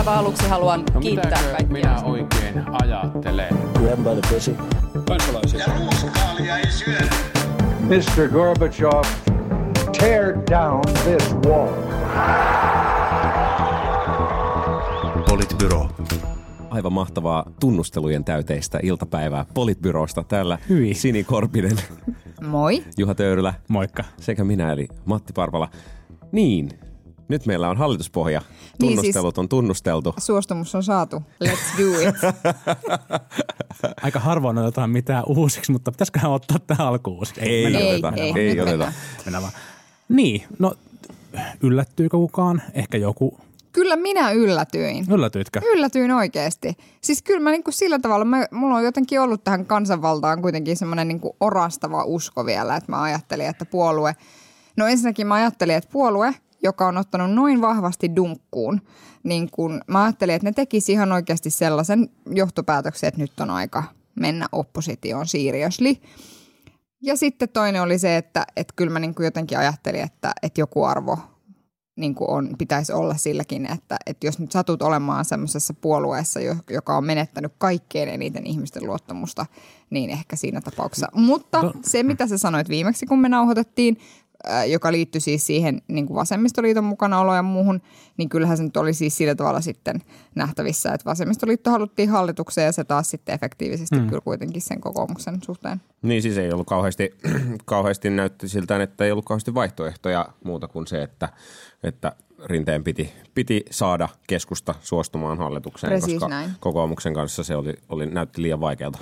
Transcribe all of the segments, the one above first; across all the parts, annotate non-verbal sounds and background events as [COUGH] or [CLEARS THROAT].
aivan aluksi haluan No kiittää kaikkia. minä oikein ajattelen? Grab by the pussy. kansalaisia. Ja ruuskaalia ei syödä. Mr. Gorbachev, tear down this wall. Politbyro. Aivan mahtavaa tunnustelujen täyteistä iltapäivää Politbyrosta. Täällä Hyi. Sini Korpinen, Moi. Juha Töyrylä Moikka. sekä minä eli Matti Parpala. Niin, nyt meillä on hallituspohja. Niin Tunnustelut on tunnusteltu. Suostumus on saatu. Let's do it. [LAUGHS] Aika harvoin otetaan mitään uusiksi, mutta pitäisiköhän ottaa tähän alkuun uusiksi? Ei, mennään ei, oteta, ei, ei oteta. mennään. Mennään vaan. Niin, no yllättyykö kukaan? Ehkä joku. Kyllä minä yllätyin. Yllätyitkö? Yllätyin oikeasti. Siis kyllä mä niinku sillä tavalla, mä, mulla on jotenkin ollut tähän kansanvaltaan kuitenkin semmoinen niinku orastava usko vielä, että mä ajattelin, että puolue, no ensinnäkin mä ajattelin, että puolue, joka on ottanut noin vahvasti dunkkuun, niin kun mä ajattelin, että ne tekisi ihan oikeasti sellaisen johtopäätöksen, että nyt on aika mennä oppositioon seriously. Ja sitten toinen oli se, että, että kyllä mä niin kuin jotenkin ajattelin, että, että joku arvo niin kuin on, pitäisi olla silläkin, että, että jos nyt satut olemaan semmoisessa puolueessa, jo- joka on menettänyt kaikkein eniten ihmisten luottamusta, niin ehkä siinä tapauksessa. Mutta No. se, mitä sä sanoit viimeksi, kun me nauhoitettiin, joka liittyi siis siihen niin kuin vasemmistoliiton mukanaoloon ja muuhun, niin kyllähän se nyt oli siis sillä tavalla sitten nähtävissä, että vasemmistoliitto haluttiin hallitukseen ja se taas sitten efektiivisesti mm. kyllä kuitenkin sen kokoomuksen suhteen. Niin siis ei ollut kauheasti, [CLEARS THROAT] kauheasti näytti siltä, että ei ollut kauheasti vaihtoehtoja muuta kuin se, että, että Rinteen piti, piti saada keskusta suostumaan hallitukseen, Precis koska näin. kokoomuksen kanssa se oli, oli, näytti liian vaikealta.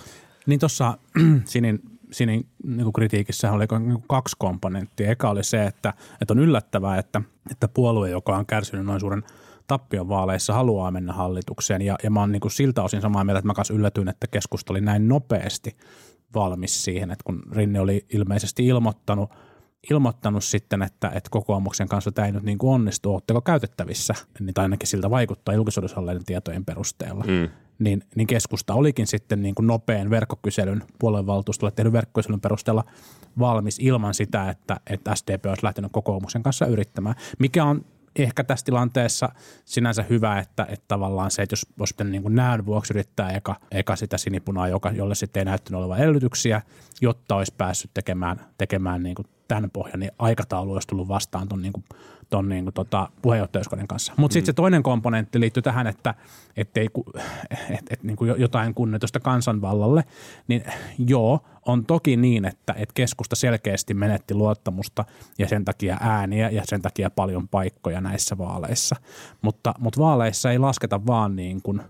Niin tuossa [CLEARS THROAT] Sinin, Sinin niin kritiikissä oli niin kaksi komponenttia. Eka oli se, että, että on yllättävää, että, että puolue, joka on kärsinyt noin suuren tappion vaaleissa, haluaa mennä hallitukseen. Ja, ja mä oon niin siltä osin samaa mieltä, että mä kanssa yllätyin, että keskusta oli näin nopeasti valmis siihen, että kun Rinne oli ilmeisesti ilmoittanut, ilmoittanut sitten, että, että kokoomuksen kanssa tämä ei nyt niin kuin onnistu, oletteko käytettävissä, niin ainakin siltä vaikuttaa julkisuudessa tietojen perusteella. Mm niin, niin keskusta olikin sitten niin kuin nopean verkkokyselyn, puoluevaltuustolle tehdyn verkkokyselyn perusteella valmis ilman sitä, että, että SDP olisi lähtenyt kokoomuksen kanssa yrittämään. Mikä on ehkä tässä tilanteessa sinänsä hyvä, että, että tavallaan se, että jos olisi pitänyt niin näön vuoksi yrittää eka, eka sitä sinipunaa, joka, jolle sitten ei näyttänyt olevan edellytyksiä, jotta olisi päässyt tekemään, tekemään niin kuin tämän pohjan, niin aikataulu olisi tullut vastaan tuon niin ton niin kuin tota puheenjohtajuuskauden kanssa. Mutta sitten se toinen komponentti liittyy tähän, että ettei, et, et, niin kuin jotain kunnioitusta kansanvallalle, niin joo, on toki niin, että et keskusta selkeästi menetti luottamusta ja sen takia ääniä ja sen takia paljon paikkoja näissä vaaleissa. Mutta, mutta vaaleissa ei lasketa vaan niin kuin,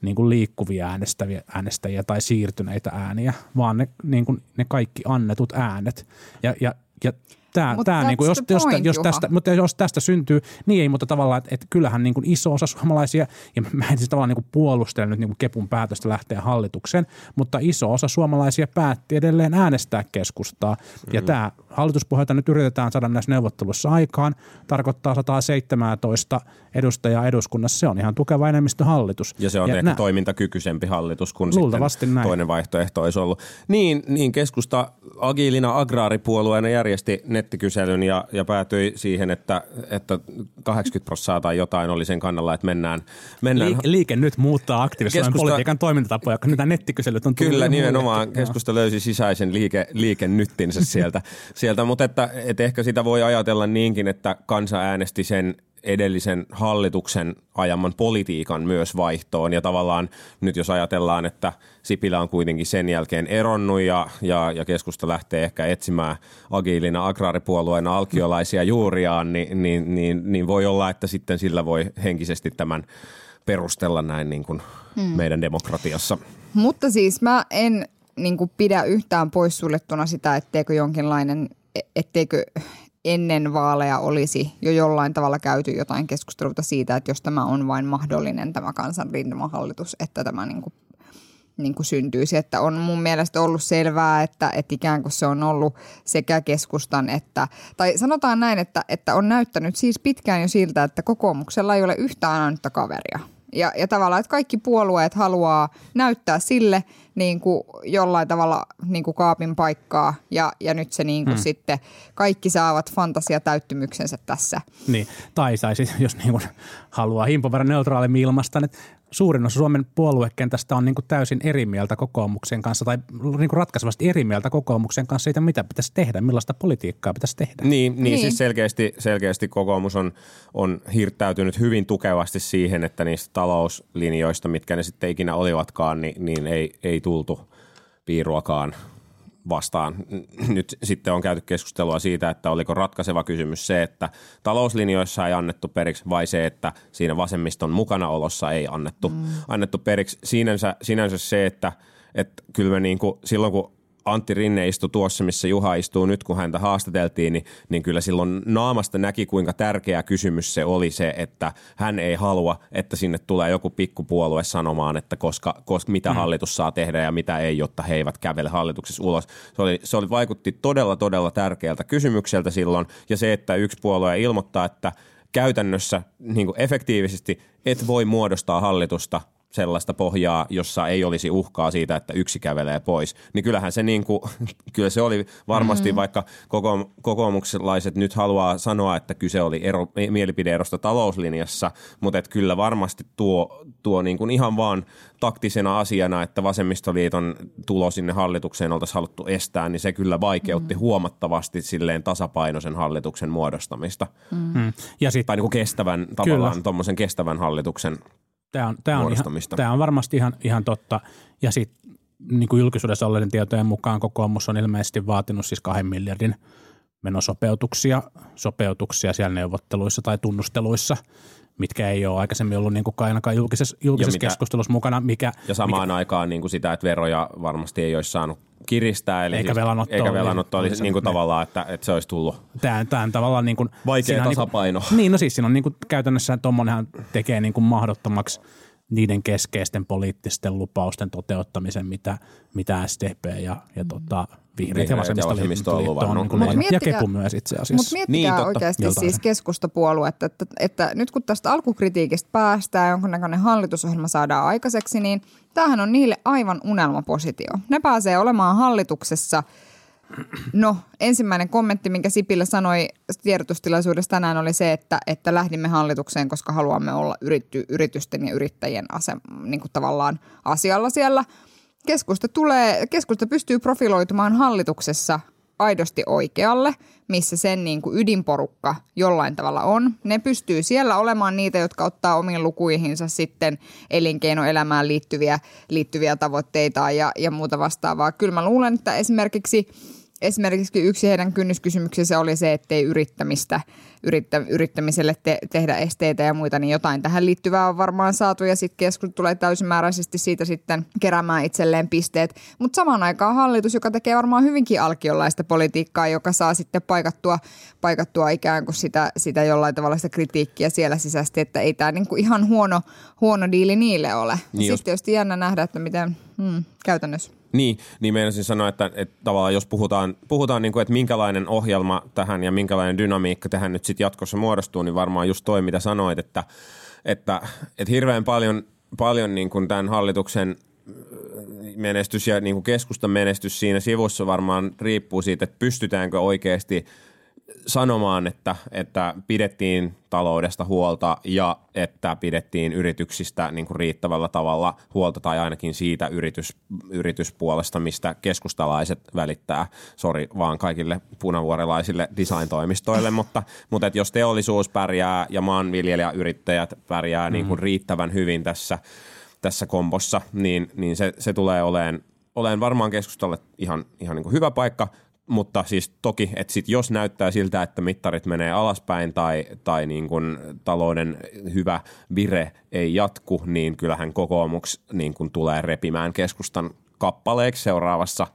niin kuin liikkuvia äänestäviä, äänestäjiä tai siirtyneitä ääniä, vaan ne, niin kuin, ne kaikki annetut äänet. Ja, ja, ja Tää, tää that's niinku, jos, jos, point, jos, Juha. tästä, mutta jos tästä syntyy, niin ei, mutta tavallaan, että, että kyllähän niin kuin iso osa suomalaisia, ja mä en siis tavallaan niin kuin puolustele nyt niin kuin Kepun päätöstä lähteä hallitukseen, mutta iso osa suomalaisia päätti edelleen äänestää keskustaa. Mm-hmm. Ja tämä hallituspohjalta nyt yritetään saada näissä neuvotteluissa aikaan, tarkoittaa 117 edustajaa eduskunnassa, se on ihan tukeva enemmistöhallitus. Ja se on ehkä nä- toimintakykyisempi hallitus kuin Luultavasti sitten näin. toinen vaihtoehto olisi ollut. Niin, niin keskusta agiilina agraaripuolueena järjesti nettikyselyn ja, ja päätyi siihen, että, että 80 prosenttia tai jotain oli sen kannalla, että mennään. mennään Liike, liike nyt muuttaa aktiivisesti Keskusta- politiikan toimintatapoja, kun niitä nettikyselyt on tullut. Kyllä, nimenomaan. Joo. Keskusta löysi sisäisen liike, liikennyttinsä sieltä, sieltä. mutta että, että ehkä sitä voi ajatella niinkin, että kansa äänesti sen edellisen hallituksen ajaman politiikan myös vaihtoon. Ja tavallaan nyt jos ajatellaan, että Sipilä on kuitenkin sen jälkeen eronnut ja, ja, ja keskusta lähtee ehkä etsimään agiilina agraaripuolueena alkiolaisia juuriaan, niin, niin, niin, niin voi olla, että sitten sillä voi henkisesti tämän perustella näin niin kuin meidän demokratiassa. Mutta siis mä en niin kuin pidä yhtään poissuljettuna sitä, etteikö jonkinlainen, etteikö ennen vaaleja olisi jo jollain tavalla käyty jotain keskusteluta siitä, että jos tämä on vain mahdollinen tämä kansan rintamahallitus, että tämä niin kuin, niin kuin syntyisi. Että on mun mielestä ollut selvää, että, että ikään kuin se on ollut sekä keskustan että, tai sanotaan näin, että, että on näyttänyt siis pitkään jo siltä, että kokoomuksella ei ole yhtään ainutta kaveria. Ja, ja tavallaan, että kaikki puolueet haluaa näyttää sille niin kuin jollain tavalla niin kuin kaapin paikkaa ja, ja nyt se niin kuin hmm. sitten kaikki saavat fantasiatäyttymyksensä tässä. Niin, tai saisi, jos niin kuin haluaa himpoveran neutraali ilmasta, että suurin osa Suomen puoluekentästä on niin kuin täysin eri mieltä kokoomuksen kanssa tai niin kuin ratkaisevasti eri mieltä kokoomuksen kanssa siitä, mitä pitäisi tehdä, millaista politiikkaa pitäisi tehdä. Niin, niin, niin. siis selkeästi, selkeästi kokoomus on, on hirttäytynyt hyvin tukevasti siihen, että niistä talouslinjoista, mitkä ne sitten ikinä olivatkaan, niin, niin ei, ei tultu piiruakaan vastaan. Nyt sitten on käyty keskustelua siitä, että oliko ratkaiseva kysymys se, että talouslinjoissa ei annettu periksi vai se, että siinä vasemmiston mukanaolossa ei annettu, mm. annettu periksi. Sinänsä, sinänsä se, että, että kyllä me niin kuin, silloin kun Antti Rinne istui tuossa, missä Juha istuu nyt, kun häntä haastateltiin, niin, niin kyllä silloin naamasta näki, kuinka tärkeä kysymys se oli se, että hän ei halua, että sinne tulee joku pikkupuolue sanomaan, että koska, koska mitä mm. hallitus saa tehdä ja mitä ei, jotta he eivät kävele hallituksessa ulos. Se, oli, se oli, vaikutti todella, todella tärkeältä kysymykseltä silloin, ja se, että yksi puolue ilmoittaa, että käytännössä niin kuin efektiivisesti et voi muodostaa hallitusta sellaista pohjaa, jossa ei olisi uhkaa siitä, että yksi kävelee pois, niin kyllähän se, niin kuin, [LAUGHS] kyllä se oli varmasti, mm-hmm. vaikka koko, kokoomukselaiset nyt haluaa sanoa, että kyse oli ero, mielipideerosta talouslinjassa, mutta että kyllä varmasti tuo, tuo niin kuin ihan vaan taktisena asiana, että vasemmistoliiton tulo sinne hallitukseen oltaisiin haluttu estää, niin se kyllä vaikeutti mm. huomattavasti silleen tasapainoisen hallituksen muodostamista. Mm. Ja sit, tai niin kuin kestävän, tavallaan tuommoisen kestävän hallituksen Tämä on, tämä on, ihan, tämä on varmasti ihan, ihan totta. Ja sitten niin kuin julkisuudessa olleiden tietojen mukaan kokoomus on ilmeisesti vaatinut siis kahden miljardin menosopeutuksia sopeutuksia siellä neuvotteluissa tai tunnusteluissa, mitkä ei ole aikaisemmin ollut niin kuin ainakaan julkisessa, julkisessa mitä, keskustelussa mukana. Mikä, ja samaan mikä, aikaan niin kuin sitä, että veroja varmasti ei olisi saanut kiristää. Eli eikä siis, velanotto. Eikä velanotto olisi niin kuin tavallaan, että, että se olisi tullut tämä, tämä on tavallaan niin kuin, vaikea tasapaino. Niin, kuin, niin, no siis siinä on niin kuin, käytännössä tuommoinenhan tekee niin kuin mahdottomaksi – niiden keskeisten poliittisten lupausten toteuttamisen, mitä, mitä SDP ja, ja tota, vihreät ja vasemmistoliitto on niin ja Kepu myös itse asiassa. Mutta miettikää niin, oikeasti Joltain. siis keskustapuolue, että, että, että nyt kun tästä alkukritiikistä päästään, jonkunnäköinen hallitusohjelma saadaan aikaiseksi, niin tämähän on niille aivan unelmapositio. Ne pääsee olemaan hallituksessa – No, ensimmäinen kommentti, minkä Sipilä sanoi tiedotustilaisuudessa tänään oli se, että, että lähdimme hallitukseen, koska haluamme olla yrity, yritysten ja yrittäjien asem, niin kuin tavallaan asialla siellä. Keskusta, tulee, keskusta pystyy profiloitumaan hallituksessa aidosti oikealle, missä sen niin kuin ydinporukka jollain tavalla on. Ne pystyy siellä olemaan niitä, jotka ottaa omiin lukuihinsa sitten elinkeinoelämään liittyviä, liittyviä tavoitteita ja, ja muuta vastaavaa. Kyllä mä luulen, että esimerkiksi – esimerkiksi yksi heidän kynnyskysymyksensä oli se, ettei yrittämistä, yrittä, yrittämiselle te, tehdä esteitä ja muita, niin jotain tähän liittyvää on varmaan saatu ja sitten keskus tulee täysimääräisesti siitä sitten keräämään itselleen pisteet. Mutta samaan aikaan hallitus, joka tekee varmaan hyvinkin alkionlaista politiikkaa, joka saa sitten paikattua, paikattua ikään kuin sitä, sitä jollain tavalla sitä kritiikkiä siellä sisäisesti, että ei tämä niinku ihan huono, huono diili niille ole. Niin sitten jos... tietysti jännä nähdä, että miten hmm, käytännössä. Niin, niin meinasin sanoa, että, että tavallaan jos puhutaan, puhutaan niin kuin, että minkälainen ohjelma tähän ja minkälainen dynamiikka tähän nyt sitten jatkossa muodostuu, niin varmaan just toi, mitä sanoit, että, että, että hirveän paljon, paljon niin kuin tämän hallituksen menestys ja niin kuin keskustan menestys siinä sivussa varmaan riippuu siitä, että pystytäänkö oikeasti – sanomaan, että, että pidettiin taloudesta huolta ja että pidettiin yrityksistä niin kuin riittävällä tavalla huolta tai ainakin siitä yritys, yrityspuolesta, mistä keskustalaiset välittää. Sori vaan kaikille punavuorelaisille design-toimistoille, mutta, mutta että jos teollisuus pärjää ja maanviljelijäyrittäjät pärjää mm. niin kuin mm. riittävän hyvin tässä, tässä kombossa, niin, niin se, se tulee olemaan olen varmaan keskustalle ihan, ihan niin kuin hyvä paikka – mutta siis toki, että sit jos näyttää siltä, että mittarit menee alaspäin tai, tai niin kun talouden hyvä vire ei jatku, niin kyllähän kokoomuks niin kun tulee repimään keskustan kappaleeksi seuraavassa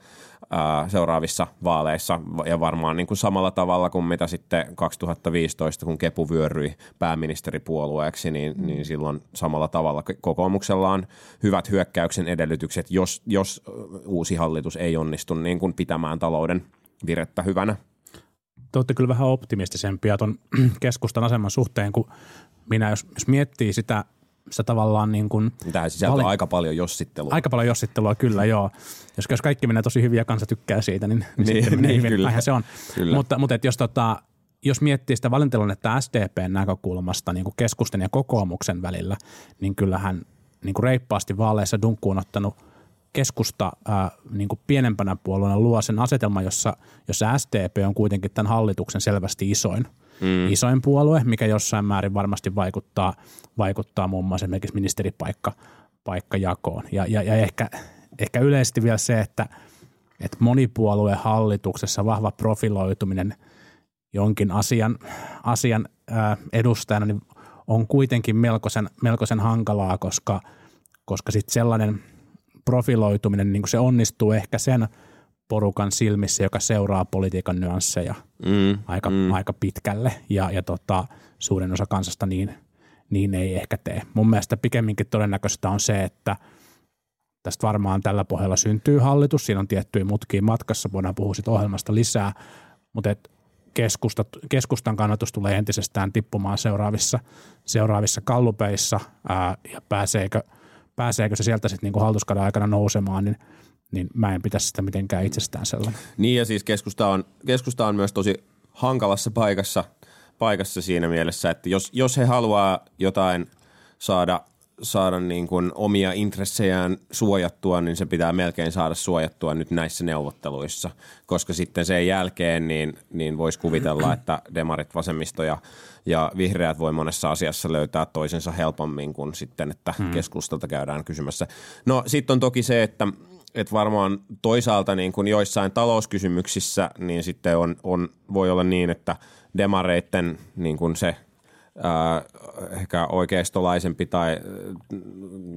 ää, seuraavissa vaaleissa ja varmaan niin kuin samalla tavalla kuin mitä sitten 2015, kun Kepu vyöryi pääministeripuolueeksi, niin, mm. niin silloin samalla tavalla kokoomuksella on hyvät hyökkäyksen edellytykset, jos, jos uusi hallitus ei onnistu niin kuin pitämään talouden – virettä hyvänä. Te olette kyllä vähän optimistisempia tuon [CLEARS THROAT] keskustan aseman suhteen, kun minä, jos, jos miettii sitä, se tavallaan niin kuin, Tähän sisältyy Vali- aika paljon jossittelua. aika paljon jossittelua kyllä joo. Jos, jos kaikki menee tosi hyvin ja kansa tykkää siitä, niin, niin, Niin, sitten menee niin, hyvin. kyllä. Se on. Kyllä. Mutta, mutta et jos, tota, jos miettii sitä valintilannetta SDPn näkökulmasta niin kuin keskusten ja kokoomuksen välillä, niin kyllähän niin kuin reippaasti vaaleissa dunkkuun ottanut keskusta ää, niin kuin pienempänä puolueena luo sen asetelman, jossa, jossa SDP on kuitenkin tämän hallituksen selvästi isoin, mm. isoin puolue, mikä jossain määrin varmasti vaikuttaa, vaikuttaa muun muassa esimerkiksi ministeripaikka paikkajakoon. Ja, ja, ja ehkä, ehkä yleisesti vielä se, että, että monipuolueen hallituksessa vahva profiloituminen jonkin asian, asian ää, edustajana niin on kuitenkin melkoisen, melkoisen hankalaa, koska, koska sitten sellainen profiloituminen, niin kuin se onnistuu ehkä sen porukan silmissä, joka seuraa politiikan nyansseja Mm, aika, mm. aika pitkälle ja, ja tota, suurin osa kansasta niin, niin ei ehkä tee. Mun mielestä pikemminkin todennäköistä on se, että tästä varmaan tällä pohjalla syntyy hallitus. Siinä on tiettyjä mutkia matkassa, voidaan puhua siitä ohjelmasta lisää, mutta et keskusta, keskustan kannatus tulee entisestään tippumaan seuraavissa, seuraavissa kallupeissa ää, ja pääseekö, pääseekö se sieltä sitten niinku hallituskauden aikana nousemaan, niin, niin mä en pitäisi sitä mitenkään itsestään sellainen. Niin ja siis keskusta on, keskusta on myös tosi hankalassa paikassa, paikassa siinä mielessä, että jos, jos he haluaa jotain saada, saada niin kuin omia intressejään suojattua, niin se pitää melkein saada suojattua nyt näissä neuvotteluissa, koska sitten sen jälkeen niin, niin voisi kuvitella, [CLEARS THROAT] että demarit, vasemmisto ja, ja vihreät voi monessa asiassa löytää toisensa helpommin kuin sitten, että keskustalta käydään kysymässä. No sitten on toki se, että että varmaan toisaalta niin kuin joissain talouskysymyksissä niin sitten on, on, voi olla niin, että demareitten niin kuin se ää, ehkä oikeistolaisempi tai äh,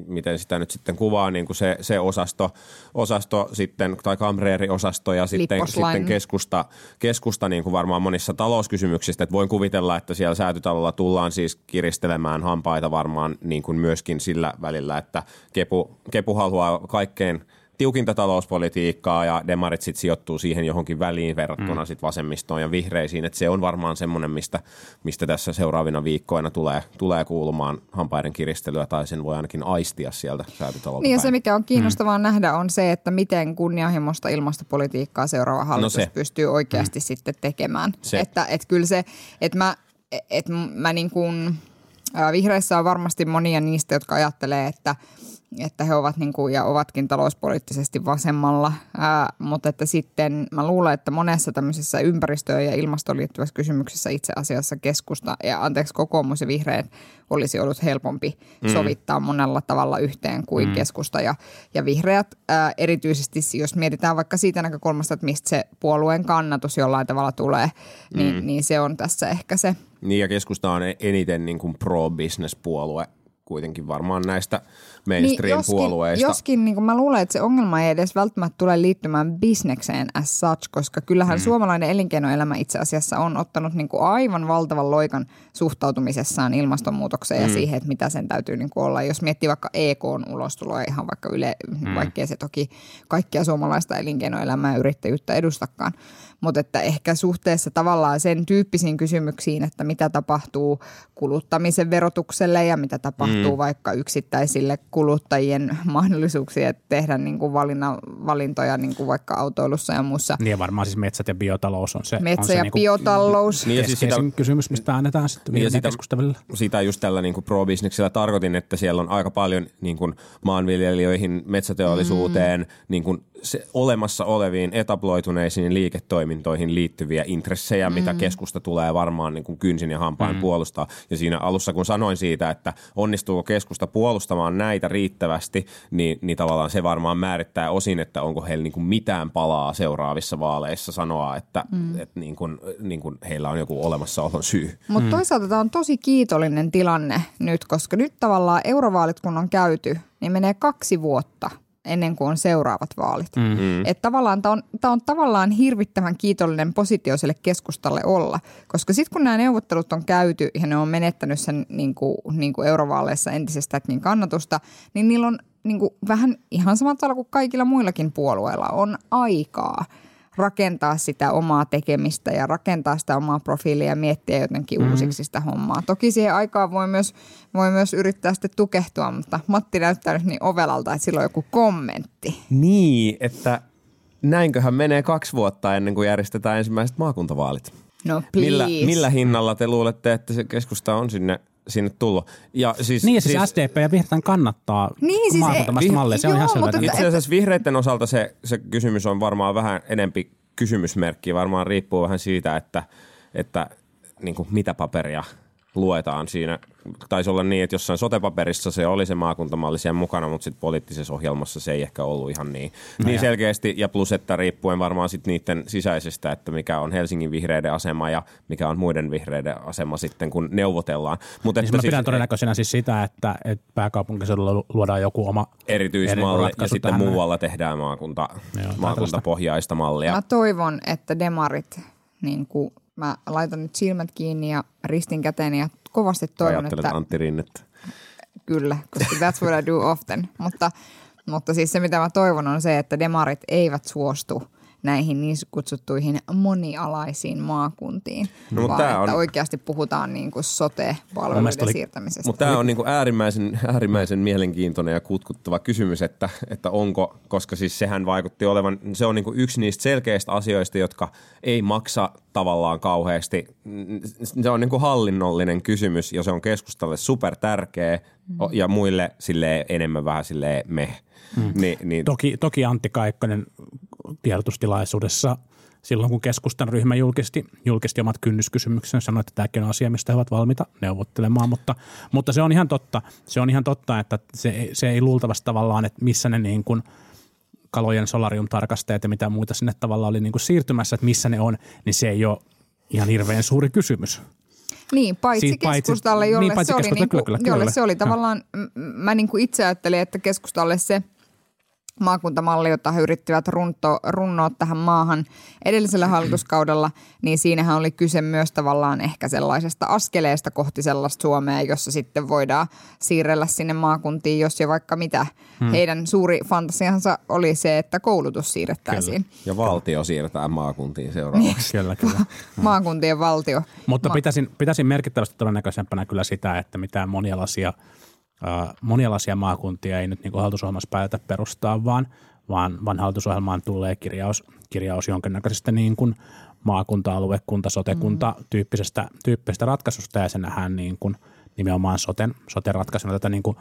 miten sitä nyt sitten kuvaa, niin kuin se, se osasto, osasto sitten, tai kamreeriosasto ja sitten, Lipposlain. sitten keskusta, keskusta niin kuin varmaan monissa talouskysymyksistä, että voin kuvitella, että siellä säätytalolla tullaan siis kiristelemään hampaita varmaan niin kuin myöskin sillä välillä, että Kepu, Kepu haluaa kaikkein tiukinta talouspolitiikkaa ja demarit sitten sijoittuu siihen johonkin väliin verrattuna mm. sit vasemmistoon ja vihreisiin, että se on varmaan semmoinen, mistä, mistä tässä seuraavina viikkoina tulee, tulee kuulumaan hampaiden kiristelyä tai sen voi ainakin aistia sieltä säätötalolta Niin ja se, mikä on kiinnostavaa mm. nähdä, on se, että miten kunnianhimoista ilmastopolitiikkaa seuraava hallitus No se. pystyy oikeasti mm. sitten tekemään. Se. Että et kyllä se, että mä, et mä niin kuin, vihreissä on varmasti monia niistä, jotka ajattelee, että että he ovat niin kuin, ja ovatkin talouspoliittisesti vasemmalla, ää, mutta että sitten mä luulen, että monessa tämmöisessä ympäristöön ja ilmastoon liittyvässä kysymyksessä itse asiassa keskusta ja anteeksi kokoomus ja vihreät olisi ollut helpompi mm. sovittaa monella tavalla yhteen kuin mm. keskusta ja, ja vihreät. Ää, erityisesti jos mietitään vaikka siitä näkökulmasta, että mistä se puolueen kannatus jollain tavalla tulee, niin, mm. niin se on tässä ehkä se Niin ja keskusta on eniten niin kuin pro-business-puolue kuitenkin varmaan näistä mainstream-puolueista. Niin, joskin, joskin niin kuin mä luulen, että se ongelma ei edes välttämättä tule liittymään bisnekseen as such, koska kyllähän mm. suomalainen elinkeinoelämä itse asiassa on ottanut niin kuin aivan valtavan loikan suhtautumisessaan ilmastonmuutokseen mm. ja siihen, että mitä sen täytyy niin kuin olla. Jos miettii vaikka EKn ulostuloa ihan vaikka yle, mm. vaikkei se toki kaikkia suomalaista elinkeinoelämää ja yrittäjyyttä edustakaan, mutta että ehkä suhteessa tavallaan sen tyyppisiin kysymyksiin, että mitä tapahtuu kuluttamisen verotukselle ja mitä tapahtuu mm. vaikka yksittäisille kuluttajien mahdollisuuksia tehdä niin kuin valinna, valintoja niin kuin vaikka autoilussa ja muussa. Niin ja varmaan siis metsät ja biotalous on se, Metsä on se ja niinku biotalous. Niin ja siis sitä- kysymys, mistä annetaan sitten Niin niin sitä- sitä just tällä niin kuin pro-bisneksellä tarkoitin, että siellä on aika paljon niin kuin maanviljelijöihin, metsäteollisuuteen, mm. niin kuin se olemassa oleviin etabloituneisiin liiketoimintoihin liittyviä intressejä, mm. mitä keskusta tulee varmaan niin kuin kynsin ja hampain mm. puolustaa. Ja siinä alussa, kun sanoin siitä, että onnistuuko keskusta puolustamaan näitä riittävästi, niin, niin tavallaan se varmaan määrittää osin, että onko heillä niin kuin mitään palaa seuraavissa vaaleissa sanoa, että, mm. että niin kuin, niin kuin heillä on joku olemassaolon syy. Mutta mm. toisaalta tämä on tosi kiitollinen tilanne nyt, koska nyt tavallaan eurovaalit kun on käyty, niin menee kaksi vuotta ennen kuin on seuraavat vaalit. Mm. Että tavallaan tämä on, tää on tavallaan hirvittävän kiitollinen positio sille keskustalle olla, koska sitten kun nämä neuvottelut on käyty ja ne on menettänyt sen niin kuin, niin kuin eurovaaleissa entisestäkin kannatusta, niin niillä on niin kuin vähän ihan samalla tavalla kuin kaikilla muillakin puolueilla on aikaa rakentaa sitä omaa tekemistä ja rakentaa sitä omaa profiilia ja miettiä jotenkin mm. uusiksi sitä hommaa. Toki siihen aikaan voi myös, voi myös yrittää sitten tukehtua, mutta Matti näyttää nyt niin ovelalta, että sillä on joku kommentti. Niin, että näinköhän menee kaksi vuotta ennen kuin järjestetään ensimmäiset maakuntavaalit. No please. Millä, millä hinnalla te luulette, että se keskusta on sinne, sinne tullut? Ja siis, Niin ja siis, SDP ja Vihreän kannattaa Niin, siis maakuntamasta mallia, se on ihan joo, selvä. mutta Itse asiassa vihreiden osalta se, se kysymys on varmaan vähän enempi kysymysmerkki. Varmaan riippuu vähän siitä, että, että niin kuin mitä paperia luetaan siinä. Taisi olla niin, että jossain sotepaperissa se oli se maakuntamalli siellä mukana, mutta sitten poliittisessa ohjelmassa se ei ehkä ollut ihan niin, No niin ja- selkeästi. Ja plus, että riippuen varmaan sitten niiden sisäisestä, että mikä on Helsingin vihreiden asema ja mikä on muiden vihreiden asema sitten, kun neuvotellaan. Mutta Niin mä pidän todennäköisenä siis sitä, että, että pääkaupunkiseudulla lu- luodaan joku oma erityismalli ja sitten tähän muualla tehdään maakunta, Joo, maakuntapohjaista mallia. Mä toivon, että demarit, niin kuin mä laitan nyt silmät kiinni ja ristin käteen ja kovasti toivon, Ajattelet että Antti Rinnettä. kyllä, koska that's what I do often. [LAUGHS] Mutta, mutta siis se, mitä mä toivon, on se, että demarit eivät suostu näihin niin kutsuttuihin monialaisiin maakuntiin, No, mutta vaan että on- oikeasti puhutaan niin kuin sote-palveluiden oli- siirtämisestä. Mutta tämä on niinku äärimmäisen, äärimmäisen mielenkiintoinen ja kutkuttava kysymys, että, että onko, koska siis sehän vaikutti olevan, se on niinku yksi niistä selkeistä asioista, jotka ei maksa tavallaan kauheasti. Se on niinku hallinnollinen kysymys ja se on keskustalle super tärkeä o- ja muille sille enemmän vähän sille meh. Mm. Ni, niin, Toki, toki Antti Kaikkonen tiedotustilaisuudessa silloin, kun keskustan ryhmä julkisti, julkisti omat kynnyskysymyksensä, sanoi, että tämäkin on asia, mistä he ovat valmiita neuvottelemaan, mutta, mutta se on ihan totta. Se on ihan totta, että se, ei- se ei luultavasti tavallaan, että missä ne niin kuin kalojen solariumtarkastajat ja mitä muita sinne tavallaan oli niin kuin siirtymässä, että missä ne on, niin se ei ole ihan hirveän suuri kysymys. Niin, paitsi paitsi- keskustalle, jolle, niin, paitsi se, oli kyllä, kyllä, jolle kyllä. se oli tavallaan, m- mä niinku itse ajattelin, että keskustalle se maakuntamalli, jota he yrittivät runto, runnoa tähän maahan edellisellä hallituskaudella, niin siinähän oli kyse myös tavallaan ehkä sellaisesta askeleesta kohti sellaista Suomea, jossa sitten voidaan siirrellä sinne maakuntiin, jos ja vaikka mitä. Hmm. Heidän suuri fantasiansa oli se, että koulutus siirrettäisiin. ja valtio siirretään maakuntiin seuraavaksi. Kyllä, kyllä. Maakuntien valtio. Mutta Ma- pitäisin, pitäisin merkittävästi todennäköisempänä kyllä sitä, että mitään monialaisia, monialaisia maakuntia ei nyt niin hallitusohjelmassa päätä perustaa, vaan, vaan, vaan hallitusohjelmaan tulee kirjaus, kirjaus jonkinnäköisestä niin kuin maakunta-alue, kunta, sotekunta Mm. tyyppisestä, tyyppisestä ratkaisusta ja se nähdään niin kuin nimenomaan soten, sote-ratkaisuna tätä niin kuin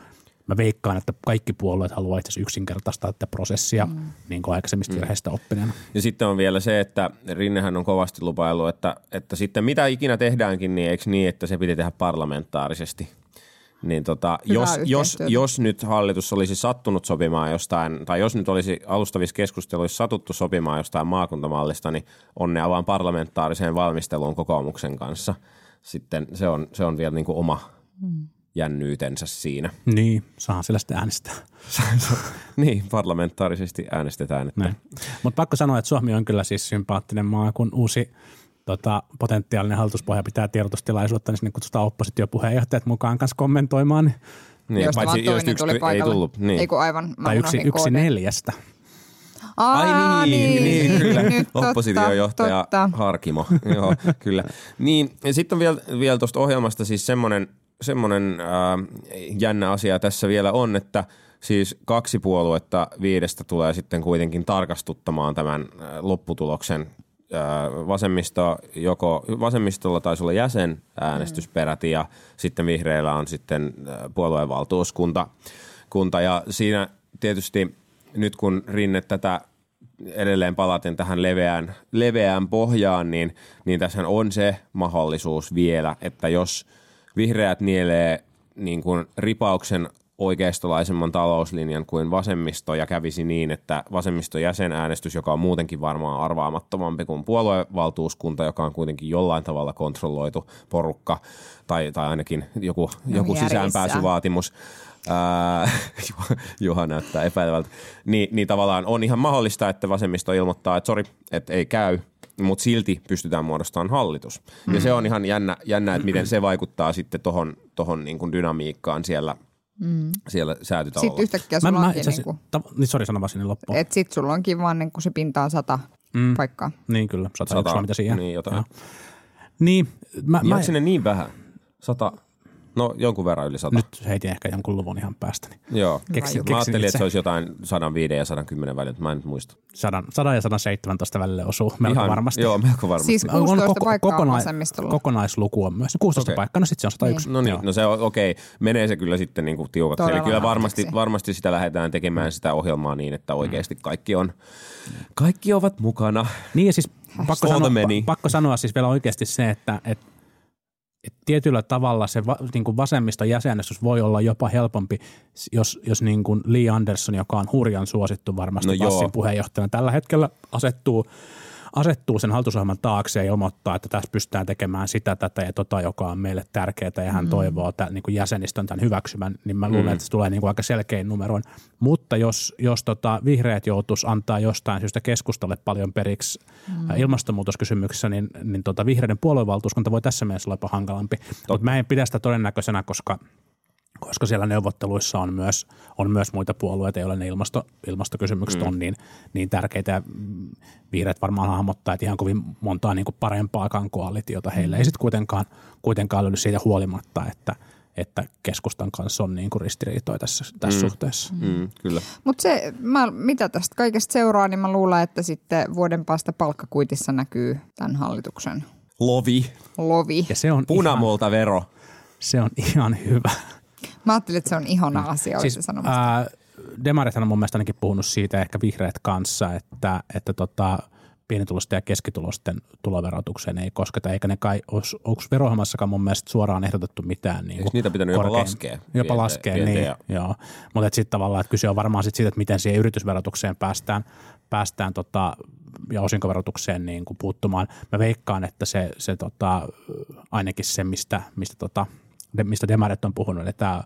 Mä veikkaan, että kaikki puolueet haluaa itse asiassa yksinkertaistaa tätä prosessia mm. niin kuin aikaisemmista virheistä oppineena. Ja sitten on vielä se, että Rinnehän on kovasti lupaillut, että, että sitten mitä ikinä tehdäänkin, niin eikö niin, että se piti tehdä parlamentaarisesti. Niin tota, Hyvää jos, jos, jos nyt hallitus olisi sattunut sopimaan jostain, tai jos nyt olisi alustavissa keskusteluissa satuttu sopimaan jostain maakuntamallista, niin onnea vaan parlamentaariseen valmisteluun kokoomuksen kanssa. Sitten se on, se on vielä niin kuin oma jännyytensä siinä. Niin, saa sillä sitten äänestää. [LAUGHS] niin, parlamentaarisesti äänestetään. Että. Mutta pakko sanoa, että Suomi on kyllä siis sympaattinen maa, kun uusi tota, potentiaalinen hallituspohja pitää tiedotustilaisuutta, niin sinne kutsutaan oppositiopuheenjohtajat mukaan kanssa kommentoimaan. Niin, niin, Josta vaan toinen yksi tuli ei tullut. Niin. Ei kun aivan, mä tai yksi, yksi neljästä. Aa, Ai niin, niin, kyllä. Nyt, totta, Oppositiojohtaja totta. Harkimo. Joo, kyllä. Niin, ja sitten on vielä, vielä tuosta ohjelmasta siis semmoinen, semmoinen äh, jännä asia tässä vielä on, että siis kaksi puoluetta viidestä tulee sitten kuitenkin tarkastuttamaan tämän äh, lopputuloksen äh, vasemmisto, joko, vasemmistolla taisi olla jäsen äänestysperäti ja sitten vihreillä on sitten äh, puoluevaltuuskunta. Kunta, ja siinä tietysti nyt kun Rinne tätä edelleen palaten tähän leveään, leveään pohjaan, niin, niin tässä on se mahdollisuus vielä, että jos vihreät nielee niin kuin ripauksen oikeistolaisemman talouslinjan kuin vasemmisto ja kävisi niin, että vasemmiston jäsenäänestys, joka on muutenkin varmaan arvaamattomampi kuin puoluevaltuuskunta, joka on kuitenkin jollain tavalla kontrolloitu porukka tai, tai ainakin joku, joku järjissään. sisäänpääsyvaatimus, Ää, [LAUGHS] Juha- näyttää epäilevältä. Niin, niin tavallaan on ihan mahdollista, että vasemmisto ilmoittaa, että sori, että ei käy, mutta silti pystytään muodostamaan hallitus. Ja se on ihan jännä, jännä että miten se vaikuttaa sitten tohon, tohon niin kuin dynamiikkaan siellä, mm. siellä säätytalolla. Sitten yhtäkkiä Mä, sulla mä onkin itse niin kuin, ta- niin sori sano vaan sinne loppuun. että sit sulla onkin vaan niin kuin se pinta on sata Mm. paikkaa. Niin kyllä, 101 Sata, mitä siihen. niin jotain. Joo. Niin, mä, Mä, mä Onko sinne niin vähän? Sata, no jonkun verran yli sata. nyt heitin ehkä jonkun luvun ihan päästäni. Joo. Keksin- mä keksin ajattelin, itse. että se olisi jotain 105 ja 110 välillä, mutta mä en nyt muista. 100, 100 ja 117 välille osuu melko Ihan, varmasti. Joo, melko varmasti. Siis 16 paikkaa on vasemmistolla. kokonaisluku on myös. 16 Okei. paikkaa, no sitten se on 101. No niin, Joo. no se on okei. Okay. Menee se kyllä sitten niin kuin tiukaksi. Todella Eli kyllä varmasti, varmasti sitä lähdetään tekemään sitä ohjelmaa niin, että oikeasti kaikki on, kaikki ovat mukana. Niin ja siis pakko sanoa, pakko sanoa siis vielä oikeasti se, että et, et tietyllä tavalla se va, niin kuin vasemmiston jäsenestys voi olla jopa helpompi, jos, jos niin kuin Lee Anderson, joka on hurjan suosittu varmasti No joo. Passin puheenjohtajana, tällä hetkellä asettuu asettuu sen hallitusohjelman taakse ja ilmoittaa, että tässä pystytään tekemään sitä, tätä ja tota, joka on meille tärkeää ja hän mm. toivoo tämän niin kuin jäsenistön tämän hyväksymän, niin mä luulen, Mm. että se tulee niin kuin aika selkein numeroin. Mutta jos, jos tota, vihreät joutuisi antaa jostain syystä keskustalle paljon periksi mm. ilmastonmuutoskysymyksessä, niin, niin tota, vihreiden puoluevaltuuskunta voi tässä mielessä olla jopa hankalampi. Mutta mä en pidä sitä todennäköisenä, koska koska siellä neuvotteluissa on myös, on myös muita puolueita, joille ne ilmasto, ilmastokysymykset mm. on niin, niin tärkeitä. Ja mm, vihreät varmaan hahmottaa, että ihan kovin montaa niin kuin parempaakaan koalitiota heille ei sitten kuitenkaan, kuitenkaan löydy siitä huolimatta, että, että keskustan kanssa on niin kuin ristiriitoja tässä, tässä mm. suhteessa. Mm, kyllä. Mutta se, mä, mitä tästä kaikesta seuraa, niin mä luulen, että sitten vuoden päästä palkkakuitissa näkyy tämän hallituksen Lovi, lovi. Ja se on, ihan, punamulta vero. se on ihan hyvä. Mä ajattelin, että se on ihana asia, siis, Siis, sanomassa. ää, demarithan on mun mielestä ainakin puhunut siitä, ehkä vihreät kanssa, että, että tota, pienitulosten ja keskitulosten tuloverotukseen ei kosketa, eikä ne kai, onko verohjelmassakaan mun mielestä suoraan ehdotettu mitään. Niin niitä pitänyt jopa laskea? Jopa laskea, pienten niin. ja- Joo. Mutta sitten tavallaan, että kyse on varmaan sit siitä, että miten siihen yritysverotukseen päästään, päästään tota, ja osinkoverotukseen niin kuin puuttumaan. Mä veikkaan, että se, se tota, ainakin se, mistä, mistä, tota, mistä demarit on puhunut, eli tämä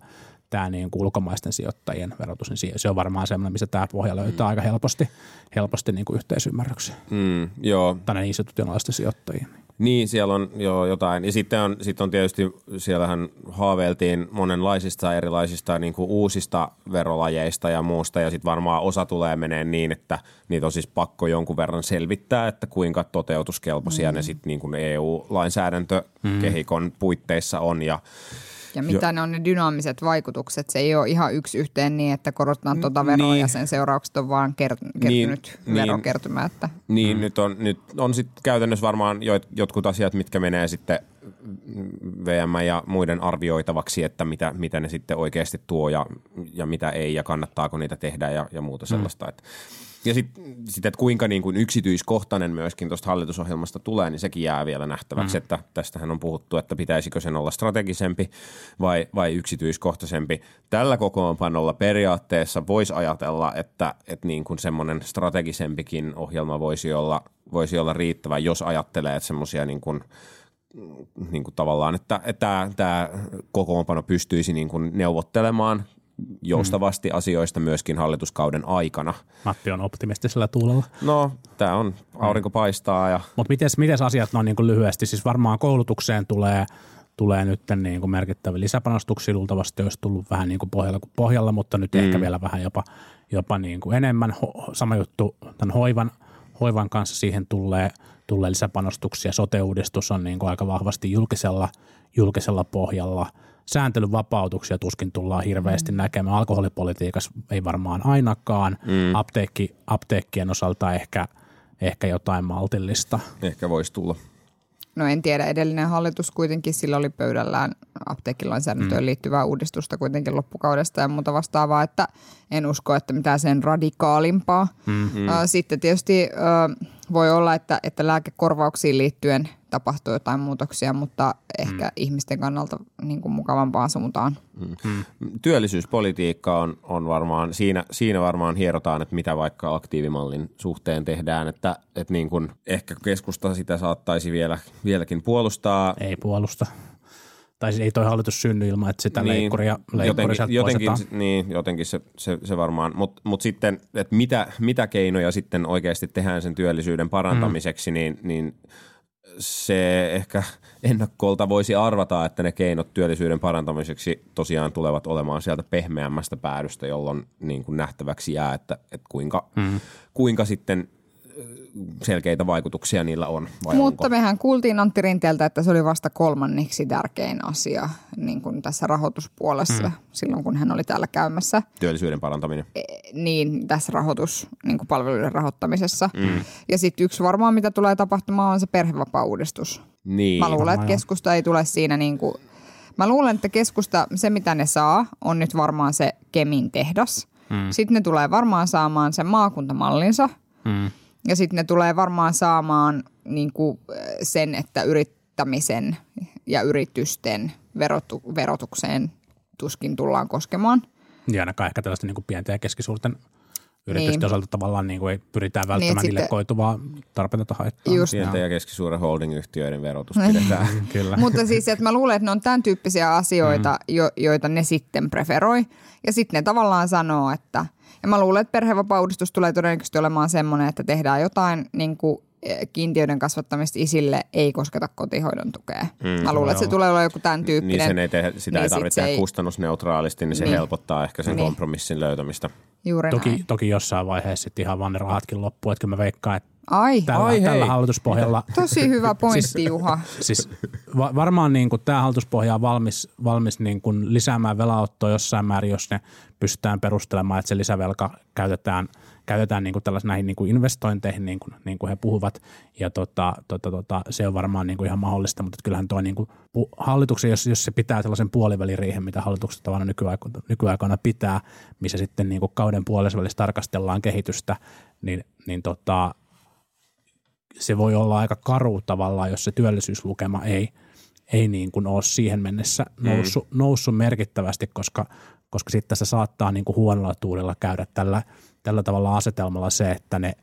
tämä niin kuin ulkomaisten sijoittajien verotus, niin se on varmaan semmoinen, missä tämä pohja löytää mm. aika helposti, helposti niin kuin yhteisymmärryksen Mm, joo, tänne institutionaalisten sijoittajien. Niin, siellä on jo jotain. Ja sitten on, sitten on tietysti, siellähän haaveiltiin monenlaisista erilaisista niin kuin uusista verolajeista ja muusta. Ja sitten varmaan osa tulee menee niin, että niitä on siis pakko jonkun verran selvittää, että kuinka toteutuskelpoisia mm. ne sitten niin EU-lainsäädäntökehikon puitteissa on. Ja ja mitä ne on ne dynaamiset vaikutukset. Se ei ole ihan yksi yhteen niin, että korotetaan tuota veroa niin. ja sen seuraukset on vaan kert- kertynyt Niin, verokertymä. Että Niin, mm. nyt on, nyt on sitten käytännössä varmaan joit, jotkut asiat, mitkä menee sitten VM ja muiden arvioitavaksi, että mitä, mitä ne sitten oikeasti tuo ja, ja mitä ei ja kannattaako niitä tehdä ja, ja muuta sellaista. Mm. Että, ja sitten, sit, että kuinka niin kuin yksityiskohtainen myöskin tuosta hallitusohjelmasta tulee, niin sekin jää vielä nähtäväksi, mm. että tästähän on puhuttu, että pitäisikö sen olla strategisempi vai, vai yksityiskohtaisempi. Tällä kokoonpanolla periaatteessa voisi ajatella, että, että niin kuin semmoinen strategisempikin ohjelma voisi olla, voisi olla riittävä, jos ajattelee, että semmoisia niin kuin niin kuin tavallaan, että, tämä kokoonpano pystyisi niin kuin neuvottelemaan joustavasti asioista myöskin hallituskauden aikana. Matti on optimistisella tuulella. No, tämä on, aurinko paistaa ja Mutta miten, miten asiat on niin kuin lyhyesti? Siis varmaan koulutukseen tulee, tulee nyt niin kuin merkittäviä lisäpanostuksia. Luultavasti olisi tullut vähän niin kuin pohjalla, kuin pohjalla, mutta nyt mm. ehkä vielä vähän jopa, jopa niin kuin enemmän. Ho, sama juttu tämän hoivan, hoivan kanssa siihen tulee, tulee lisäpanostuksia. Sote-uudistus on niin kuin aika vahvasti julkisella, julkisella pohjalla. Sääntelyn vapautuksia tuskin tullaan hirveästi mm. näkemään. Alkoholipolitiikassa ei varmaan ainakaan. Mm. Apteekki, apteekkien osalta ehkä, ehkä jotain maltillista. ehkä voisi tulla. No en tiedä, edellinen hallitus kuitenkin sillä oli pöydällään apteekkilainsäädäntöön mm. liittyvää uudistusta kuitenkin loppukaudesta ja muuta vastaavaa, että en usko, että mitään sen radikaalimpaa. Mm-hmm. Sitten tietysti voi olla, että, että lääkekorvauksiin liittyen tapahtuu jotain muutoksia, mutta ehkä mm. ihmisten kannalta niin kuin mukavampaan suuntaan. Mm. Työllisyyspolitiikka on, on varmaan, siinä, siinä varmaan hierotaan, että mitä vaikka aktiivimallin suhteen tehdään, että, että niin kuin ehkä keskusta sitä saattaisi vielä, vieläkin puolustaa. Ei puolusta. Tai siis ei toi hallitus synny ilman, että sitä niin, leikkuria, leikkuri jotenkin, sieltä jotenkin, poistetaan. niin, jotenkin se, se, se varmaan, mutta mut sitten, että mitä, mitä keinoja sitten oikeasti tehdään sen työllisyyden parantamiseksi, mm. niin, niin se ehkä ennakkoolta voisi arvata, että ne keinot työllisyyden parantamiseksi tosiaan tulevat olemaan sieltä pehmeämmästä päädystä, jolloin niin kuin nähtäväksi jää, että, että kuinka, mm. kuinka sitten selkeitä vaikutuksia niillä on vai Mutta onko? mehän kuultiin Antti Rinteeltä, että se oli vasta kolmanneksi tärkein asia niin kuin tässä rahoituspuolessa mm. silloin, kun hän oli täällä käymässä. Työllisyyden parantaminen. Niin tässä rahoitus, niin kuin palveluiden rahoittamisessa. Mm. Ja sitten yksi varmaan, mitä tulee tapahtumaan, on se perhevapaa-uudistus. Niin. Mä luulen, että keskusta ei tule siinä niin kuin, mä luulen, että keskusta, se mitä ne saa, on nyt varmaan se Kemin tehdas. Mm. Sitten ne tulee varmaan saamaan sen maakuntamallinsa. Mm. Ja sitten ne tulee varmaan saamaan niin kuin sen, että yrittämisen ja yritysten verotu- verotukseen tuskin tullaan koskemaan. Ja ainakaan ehkä tällaista niin pienten ja keskisuurten yritysten Niin. osalta tavallaan niin kuin ei pyritään välttämään Niin, niille sitten- koituvaa tarpeetonta haittaa. Just Pienten ja keskisuuren holding-yhtiöiden verotus pidetään. [LAUGHS] Kyllä. Mutta siis, että mä luulen, että ne on tämän tyyppisiä asioita, mm. jo, joita ne sitten preferoi. Ja sitten ne tavallaan sanoo, että, ja mä luulen, että perhevapaa-uudistus tulee todennäköisesti olemaan semmoinen, että tehdään jotain niin kuin eh, kiintiöiden kasvattamista isille ei kosketa kotihoidon tukea. Mm, mä luulen, että se tulee olla joku tämän niin tyyppinen. sen ei tehdä, sitä Niin ei tarvitse se tehdä ei- kustannusneutraalisti, niin se Niin. helpottaa ehkä sen Niin. kompromissin löytämistä. Juuri Toki, näin. toki jossain vaiheessa sitten ihan vaan ne rahatkin loppuu, että kyllä mä veikkaan, että Ai, tällä, Ai hei. tällä hallituspohjalla tosi hyvä pointti, Juha. siis va- varmaan niin kuin tämä hallituspohja on valmis, valmis niin kuin lisäämään velanottoa jossain määrin, jos ne pystytään perustelemaan, että se lisävelka käytetään, käytetään niin kuin näihin niin kuin investointeihin, niin kuin, niin kuin he puhuvat. Ja tota, tota, tota, se on varmaan niin kuin ihan mahdollista, mutta kyllähän tuo niin kuin hallituksen, jos, jos se pitää sellaisen puoliväliriihen, mitä hallitukset tavallaan nykyaikana, nykyaikana pitää, missä sitten niin kuin kauden puolessa tarkastellaan kehitystä, niin, niin tota, se voi olla aika karu tavallaan, jos se työllisyyslukema ei, ei niin kuin ole siihen mennessä noussut, mm. noussut merkittävästi, koska, koska sitten tässä saattaa niin kuin huonolla tuulella käydä tällä, tällä tavalla asetelmalla se, että ne,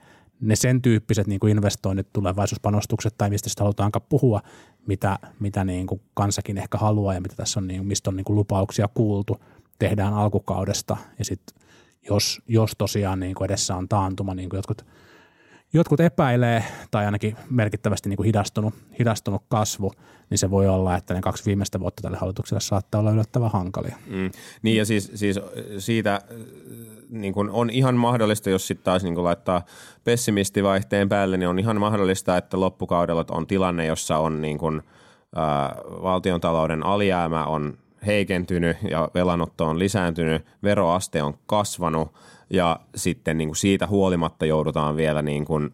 ne sen tyyppiset niin kuin investoinnit, tulevaisuuspanostukset tai mistä sitä halutaankaan puhua, mitä, mitä niin kuin kansakin ehkä haluaa ja mitä tässä on, niin, kuin- mistä on niin kuin lupauksia kuultu, tehdään alkukaudesta ja sitten jos, jos tosiaan niin kuin edessä on taantuma, niin kuin jotkut jotkut epäilee tai ainakin merkittävästi niin kuin hidastunut, hidastunut kasvu, niin se voi olla, että ne kaksi viimeistä vuotta tälle hallitukselle saattaa olla yllättävän hankalia. Mm. Niin ja siis, siis siitä äh, niin kuin on ihan mahdollista, jos sitten taas niin kuin laittaa pessimistivaihteen päälle, niin on ihan mahdollista, että loppukaudella on tilanne, jossa on niin kuin, äh, valtiontalouden alijäämä on heikentynyt ja velanotto on lisääntynyt, veroaste on kasvanut ja sitten niin kuin siitä huolimatta joudutaan vielä niin kuin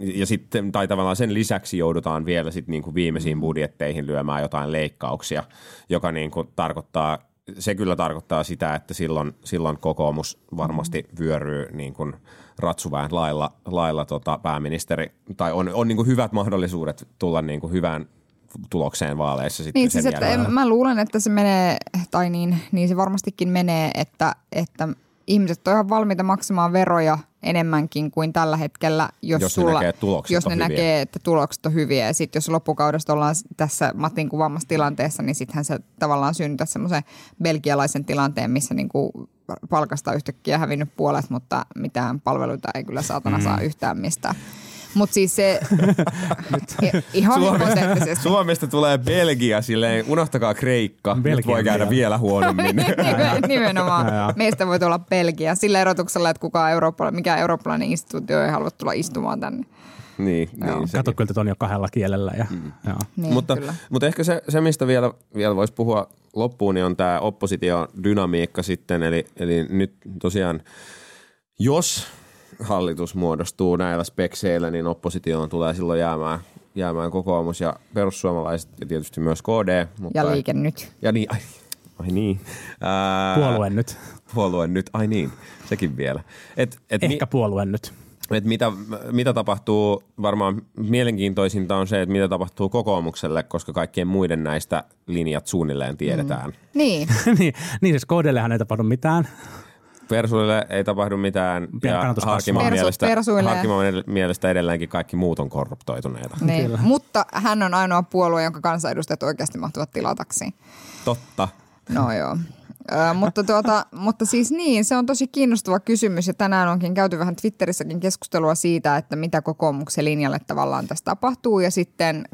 ja sitten, tai tavallaan sen lisäksi joudutaan vielä sit niin kuin viimeisiin budjetteihin lyömään jotain leikkauksia, joka niin kuin tarkoittaa, se kyllä tarkoittaa sitä, että silloin, silloin kokoomus varmasti vyöryy niin kuin ratsuväen lailla, lailla tota pääministeri, tai on, on niin kuin hyvät mahdollisuudet tulla niin kuin hyvään tulokseen vaaleissa sitten Niin sen siis, että en, mä luulen, että se menee, tai niin, niin se varmastikin menee, että, että ihmiset on ihan valmiita maksamaan veroja enemmänkin kuin tällä hetkellä, jos, Jos ne sulla, näkee, että tulokset jos ne hyviä. näkee, että tulokset on hyviä. Ja sitten jos loppukaudesta ollaan tässä Matin kuvaamassa tilanteessa, niin sittenhän se tavallaan synnyttää semmoisen belgialaisen tilanteen, missä niinku palkasta on yhtäkkiä hävinnyt puolet, mutta mitään palveluita ei kyllä saatana saa yhtään mistään. Mutta siis se ihan hypoteettisesti. Suomesta tulee Belgia, silleen unohtakaa Kreikka, nyt Belgian voi käydä vielä. vielä huonommin. [LAUGHS] Nimen- Nimenomaan. Meistä voi tulla Belgia sillä erotuksella, että kukaan Eurooppa, mikä eurooppalainen instituutio ei halua tulla istumaan tänne. niin, Joo. niin Kato, kyllä on jo kahdella kielellä. Ja, mm. joo. Niin, mutta, kyllä. mutta ehkä se, se mistä vielä, vielä voisi puhua loppuun, niin on tämä opposition dynamiikka sitten. Eli, eli nyt tosiaan, jos hallitus muodostuu näillä spekseillä, niin oppositioon tulee silloin jäämään, jäämään kokoomus ja perussuomalaiset ja tietysti myös KD. Mutta Ja liike nyt. Ja niin, ai, ai niin. Ää, Puolue nyt. Puolue nyt, ai niin, sekin vielä. Et, et mi- Ehkä puolue nyt. et mitä, mitä tapahtuu, varmaan mielenkiintoisinta on se, että mitä tapahtuu kokoomukselle, koska kaikkien muiden näistä linjat suunnilleen tiedetään. Mm. Niin, [LAUGHS] niin, niin siis KDllähän ei tapahdu mitään. Persuille ei tapahdu mitään ja Persu- mielestä. Harkimon mielestä edelleenkin kaikki muut on korruptoituneita. niin. mutta hän on ainoa puolue, jonka kansanedustajat oikeasti mahtuvat tilataksiin. Totta. No joo. Ö, mutta, tuota, mutta siis niin, se on tosi kiinnostava kysymys ja tänään onkin käyty vähän Twitterissäkin keskustelua siitä, että mitä kokoomuksen linjalle tavallaan tässä tapahtuu. Ja sitten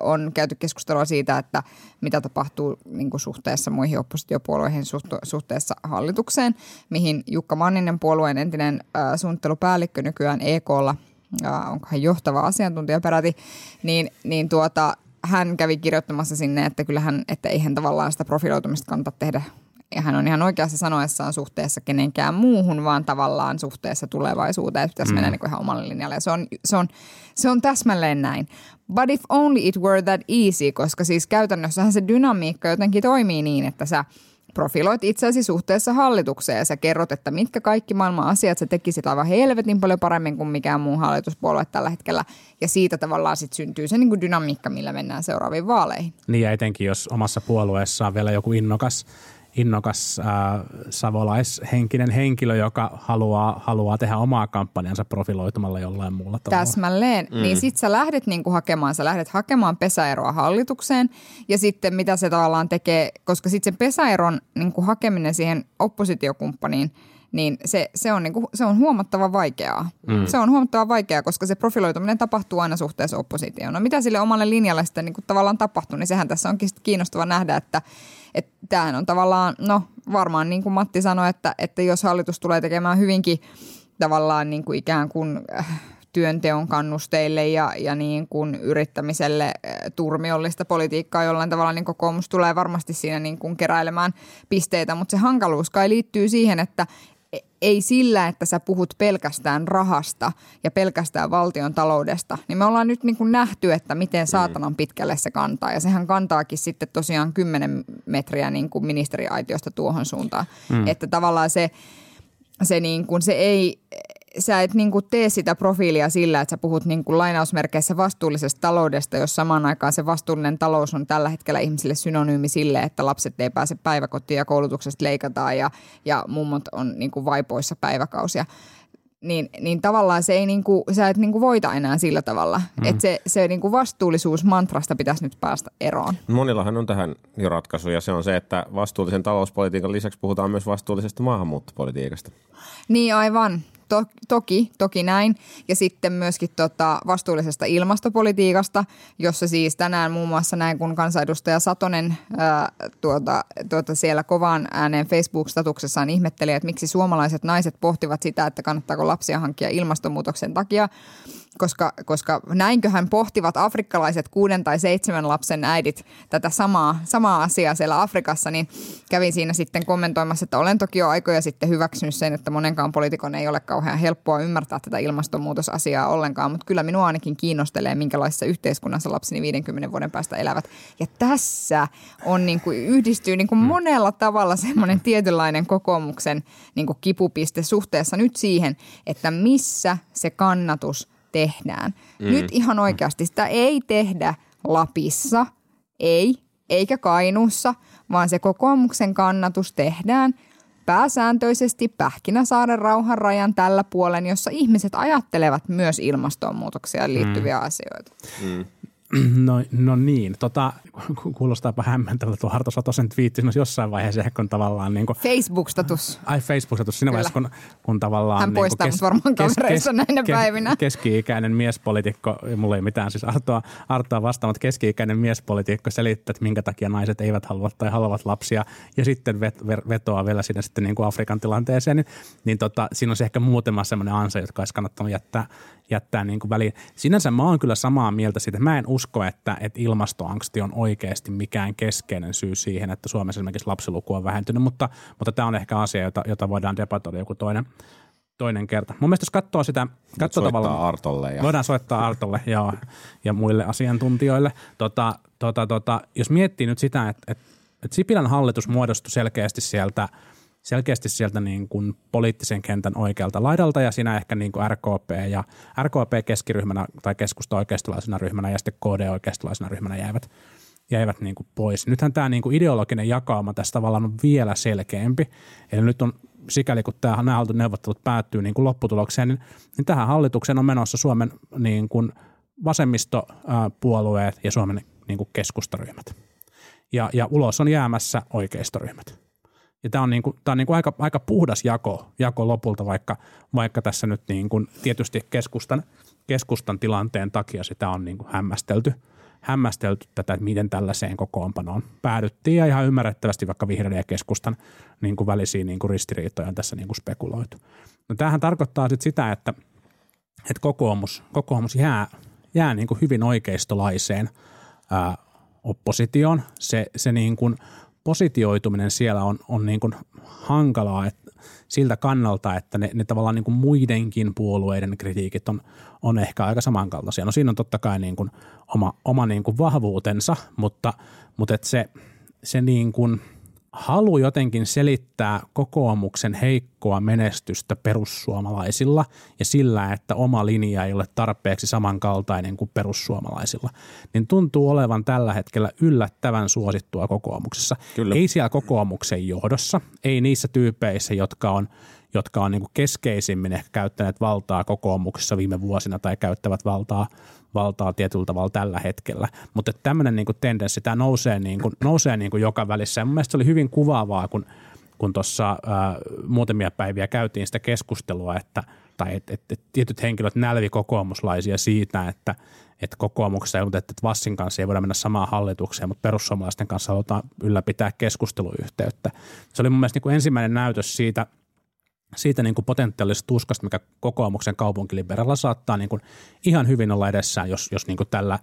on käyty keskustelua siitä, että mitä tapahtuu niin kuin suhteessa muihin oppositiopuolueihin suhte- suhteessa hallitukseen, mihin Jukka Manninen puolueen entinen ö, suunnittelupäällikkö nykyään EKlla ja onko hän johtava asiantuntija peräti, niin, niin tuota, hän kävi kirjoittamassa sinne, että kyllähän, että eihän tavallaan sitä profiloitumista kannata tehdä hän on ihan oikeassa sanoessaan suhteessa kenenkään muuhun, vaan tavallaan suhteessa tulevaisuuteen. Pitäisi mm. mennä niin ihan omalle linjalle. Ja se on, se, on, se on täsmälleen näin. But if only it were that easy, koska siis käytännössähän se dynamiikka jotenkin toimii niin, että sä profiloit itseäsi suhteessa hallitukseen ja sä kerrot, että mitkä kaikki maailman asiat sä tekisit aivan helvetin paljon paremmin kuin mikään muu hallituspuolue tällä hetkellä. Ja siitä tavallaan sitten syntyy se niin kuin dynamiikka, millä mennään seuraaviin vaaleihin. Niin ja etenkin, jos omassa puolueessa on vielä joku innokas innokas äh, savolaishenkinen henkilö, joka haluaa, haluaa tehdä omaa kampanjansa profiloitumalla jollain muulla tavalla. Täsmälleen. Mm. Niin sit sä lähdet niinku hakemaan, sä lähdet hakemaan pesäeroa hallitukseen ja sitten mitä se tavallaan tekee, koska sitten se pesäeron niinku hakeminen siihen oppositiokumppaniin – niin se, se, on, niinku, se on huomattava vaikeaa. Mm. Se on huomattava vaikeaa, koska se profiloituminen tapahtuu aina suhteessa oppositioon. No mitä sille omalle linjalle sitten niinku tavallaan tapahtuu, niin sehän tässä onkin kiinnostava nähdä, että, että tämähän on tavallaan, no varmaan niin kuin Matti sanoi, että, että jos hallitus tulee tekemään hyvinkin tavallaan niin kuin ikään kuin äh, työnteon kannusteille ja, ja niin kuin yrittämiselle äh, turmiollista politiikkaa jollain tavalla, niin kokoomus tulee varmasti siinä niin kuin keräilemään pisteitä, mutta se hankaluus kai liittyy siihen, että ei sillä, että sä puhut pelkästään rahasta ja pelkästään valtion taloudesta, niin me ollaan nyt niin kuin nähty, että miten saatanan pitkälle se kantaa. Ja sehän kantaakin sitten tosiaan 10 metriä niin kuin ministeriaitiosta tuohon suuntaan. Mm. Että tavallaan se, se, niin kuin, se ei, sä et niin kuin tee sitä profiilia sillä, että sä puhut niin kuin lainausmerkeissä vastuullisesta taloudesta, jos samaan aikaan se vastuullinen talous on tällä hetkellä ihmisille synonyymi sille, että lapset ei pääse päiväkotiin ja koulutuksesta leikataan ja, ja mummot on niin kuin vaipoissa päiväkausia. Niin, niin tavallaan se ei niinku, sä et niinku voita enää sillä tavalla. Mm. Että se, se niinku vastuullisuus mantrasta pitäisi nyt päästä eroon. Monillahan on tähän jo ratkaisu ja se on se, että vastuullisen talouspolitiikan lisäksi puhutaan myös vastuullisesta maahanmuuttopolitiikasta. Niin aivan to, toki, toki näin. Ja sitten myöskin tota vastuullisesta ilmastopolitiikasta, jossa siis tänään muun muassa näin, kun kansanedustaja Satonen ää, tuota, tuota siellä kovaan ääneen Facebook-statuksessaan ihmetteli, että miksi suomalaiset naiset pohtivat sitä, että kannattaako lapsia hankkia ilmastonmuutoksen takia – koska, koska näinköhän pohtivat afrikkalaiset kuuden tai seitsemän lapsen äidit tätä samaa, samaa asiaa siellä Afrikassa, niin kävin siinä sitten kommentoimassa, että olen toki jo aikoja sitten hyväksynyt sen, että monenkaan poliitikon ei ole kauhean helppoa ymmärtää tätä ilmastonmuutosasiaa ollenkaan, mutta kyllä minua ainakin kiinnostelee, minkälaisessa yhteiskunnassa lapseni 50 vuoden päästä elävät. Ja tässä on niin kuin, yhdistyy niin kuin mm. monella tavalla semmoinen tietynlainen kokoomuksen niin kuin kipupiste suhteessa nyt siihen, että missä se kannatus tehdään. Mm. Nyt ihan oikeasti sitä ei tehdä Lapissa, ei, eikä Kainuussa, vaan se kokoomuksen kannatus tehdään pääsääntöisesti Pähkinäsaaren rauhan rajan tällä puolen, jossa ihmiset ajattelevat myös ilmastonmuutoksia liittyviä mm. asioita. Mm. [CLEARS THROAT] No, no niin, tota, kuulostaapa hämmentävältä tuo Harto Satosen twiitti jossain vaiheessa ehkä kun tavallaan niin kuin, Facebook-status. Ai Facebook-status siinä vaiheessa, kun, kun tavallaan... Hän niin poistaa kes, varmaan kes, kes, näinä kes, päivinä. Keski-ikäinen miespolitiikko, mulla ei mitään siis Artoa, Artoa vastaan, mutta keski-ikäinen miespolitiikko selittää, että minkä takia naiset eivät halua tai haluavat lapsia ja sitten vet, vetoaa vielä sinne sitten niin kuin Afrikan tilanteeseen, niin, niin tota, siinä on se ehkä muutama semmoinen ansa, jotka olisi kannattanut jättää, jättää niin kuin väliin. Sinänsä mä oon kyllä samaa mieltä siitä. Mä en usko, että, että ilmastoangsti on oikeasti mikään keskeinen syy siihen, että Suomessa esimerkiksi lapsiluku on vähentynyt, mutta, mutta tämä on ehkä asia, jota, jota voidaan debatoida joku toinen, toinen kerta. Mun mielestä jos katsoo sitä... Katsoo tavallaan, Artolle. Ja. Voidaan soittaa Artolle ja, ja muille asiantuntijoille. Tota, tota, tota, jos miettii nyt sitä, että, että, että Sipilän hallitus muodostui selkeästi sieltä – selkeästi sieltä niin kuin poliittisen kentän oikealta laidalta ja siinä ehkä niin kuin RKP ja RKP keskiryhmänä tai keskusta oikeistolaisena ryhmänä ja sitten KD oikeistolaisena ryhmänä jäivät, jäivät niin kuin pois. Nythän tämä niin kuin ideologinen jakauma tässä tavallaan on vielä selkeämpi. Eli nyt on sikäli kun tämä, nämä neuvottelut päättyy niin kuin lopputulokseen, niin, niin tähän hallitukseen on menossa Suomen niin kuin vasemmistopuolueet ja Suomen niin kuin keskustaryhmät. Ja, ja ulos on jäämässä oikeistoryhmät. Ja tämä on, niin kuin, tämä on niin kuin aika, aika puhdas jako, jako lopulta, vaikka, vaikka tässä nyt niin kuin tietysti keskustan, keskustan tilanteen takia sitä on niin kuin hämmästelty, hämmästelty tätä, että miten tällaiseen kokoonpanoon päädyttiin ja ihan ymmärrettävästi vaikka vihreiden ja keskustan niin kuin välisiä niin kuin ristiriitoja on tässä niin kuin spekuloitu. No tämähän tarkoittaa sitten sitä, että, että kokoomus, kokoomus jää, jää niin kuin hyvin oikeistolaiseen ää, oppositioon. Se, se niin kuin positioituminen siellä on, on niin kuin hankalaa että siltä kannalta, että ne, ne tavallaan niin kuin muidenkin puolueiden kritiikit on, on ehkä aika samankaltaisia. No siinä on totta kai niin kuin oma, oma niin kuin vahvuutensa, mutta, mutta että se, se niin kuin – halu jotenkin selittää kokoomuksen heikkoa menestystä perussuomalaisilla ja sillä, että oma linja ei ole tarpeeksi samankaltainen kuin perussuomalaisilla, niin tuntuu olevan tällä hetkellä yllättävän suosittua kokoomuksessa. Kyllä. Ei siellä kokoomuksen johdossa, ei niissä tyypeissä, jotka on jotka on niin keskeisimmin ehkä käyttäneet valtaa kokoomuksessa viime vuosina tai käyttävät valtaa valtaa tietyllä tavalla tällä hetkellä. Mutta tämmöinen niin tendenssi, tämä nousee, niin kuin, nousee niin kuin joka välissä. Ja mun mielestä se oli hyvin kuvaavaa, kun, kun tuossa muutamia päiviä käytiin sitä keskustelua, että tai että et, et tietyt henkilöt nälvi kokoomuslaisia siitä, että että kokoomuksessa ei, että Vassin kanssa ei voida mennä samaan hallitukseen, mutta perussuomalaisten kanssa halutaan ylläpitää keskusteluyhteyttä. Se oli mun mielestä niin kuin ensimmäinen näytös siitä – siitä niin kuin potentiaalisesta tuskasta, mikä kokoomuksen kaupunkiliberalla saattaa niin kuin ihan hyvin olla edessään, jos, jos niin kuin tällä,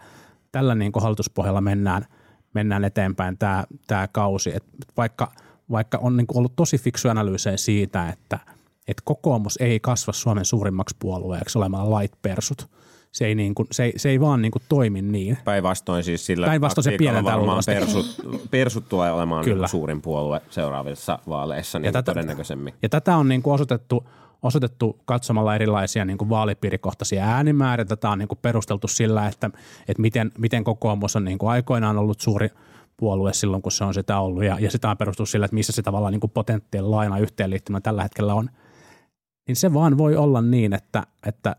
tällä niin kuin hallituspohjalla mennään, mennään eteenpäin tämä, tämä kausi. Et vaikka, vaikka on niin kuin ollut tosi fiksu analyysejä siitä, että, että kokoomus ei kasva Suomen suurimmaksi puolueeksi olemalla light persut – se ei, niin kuin, se ei, se ei vaan niin kuin toimi niin. Päinvastoin siis sillä Päinvastoin se pienentää varmaan persut, persut tulee olemaan Kyllä. suurin puolue seuraavissa vaaleissa niin ja tätä, todennäköisemmin. Ja tätä on niin kuin osoitettu, osoitettu katsomalla erilaisia niin kuin vaalipiirikohtaisia äänimääriä. Tätä on niin kuin perusteltu sillä, että, että miten, miten kokoomus on niin kuin aikoinaan ollut suuri puolue silloin, kun se on sitä ollut. Ja, ja sitä on perusteltu sillä, että missä se tavallaan niin potentiaalinen laina yhteenliittymä tällä hetkellä on – niin se vaan voi olla niin, että, että,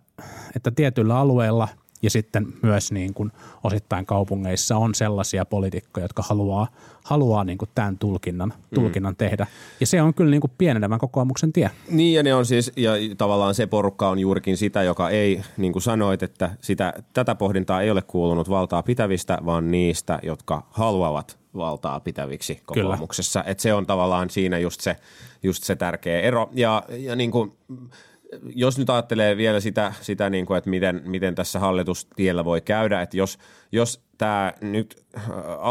että tietyillä alueilla ja sitten myös niin kuin osittain kaupungeissa on sellaisia poliitikkoja, jotka haluaa, haluaa niin kuin tämän tulkinnan, mm. tulkinnan mm. tehdä. Ja se on kyllä niin kuin pienenevän kokoomuksen tie. Niin ja ne on siis, ja tavallaan se porukka on juurikin sitä, joka ei, niin kuin sanoit, että sitä, tätä pohdintaa ei ole kuulunut valtaa pitävistä, vaan niistä, jotka haluavat valtaa pitäviksi kokoomuksessa. Että se on tavallaan siinä just se, just se tärkeä ero. Ja, ja niin kuin, jos nyt ajattelee vielä sitä, sitä niin kuin, että miten, miten tässä hallitustiellä voi käydä, että jos, jos tämä nyt äh,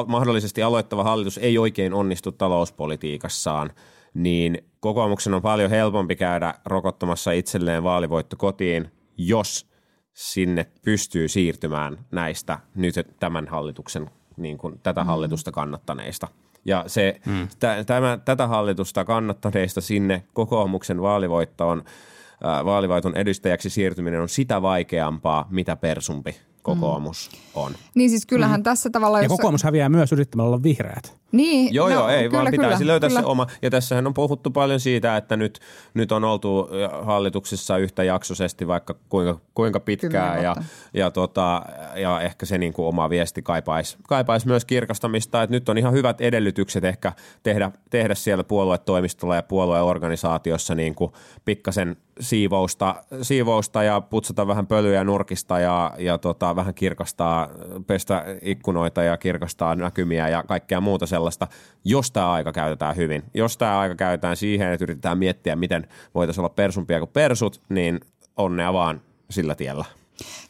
mahdollisesti aloittava hallitus ei oikein onnistu talouspolitiikassaan, niin kokoomuksen on paljon helpompi käydä rokottamassa itselleen vaalivoitto kotiin, jos sinne pystyy siirtymään näistä nyt tämän hallituksen niin kuin tätä mm. hallitusta kannattaneista. Ja se, mm. t- tämä, tätä hallitusta kannattaneista sinne kokoomuksen vaalivoittoon, äh, vaalivoiton edistäjäksi siirtyminen on sitä vaikeampaa, mitä persumpi kokoomus mm. on. Niin siis kyllähän mm. tässä tavalla... Ja kokoomus häviää myös yrittämällä olla vihreät. Niin, joo, no, joo, ei, kyllä, vaan pitäisi kyllä, löytää kyllä. se oma. Ja tässähän on puhuttu paljon siitä, että nyt, nyt on oltu hallituksessa yhtä jaksoisesti vaikka kuinka, kuinka pitkään ja, ja, tota, ja ehkä se niin kuin oma viesti kaipaisi, kaipaisi myös kirkastamista, että nyt on ihan hyvät edellytykset ehkä tehdä, tehdä siellä puoluetoimistolla ja puolueorganisaatiossa niin kuin pikkasen siivousta, siivousta ja putsata vähän pölyjä nurkista ja, ja tota, vähän kirkastaa, pestä ikkunoita ja kirkastaa näkymiä ja kaikkea muuta sellaista, jos tämä aika käytetään hyvin. Jos tämä aika käytetään siihen, että yritetään miettiä, miten voitaisiin olla persumpia kuin persut, niin onnea vaan sillä tiellä.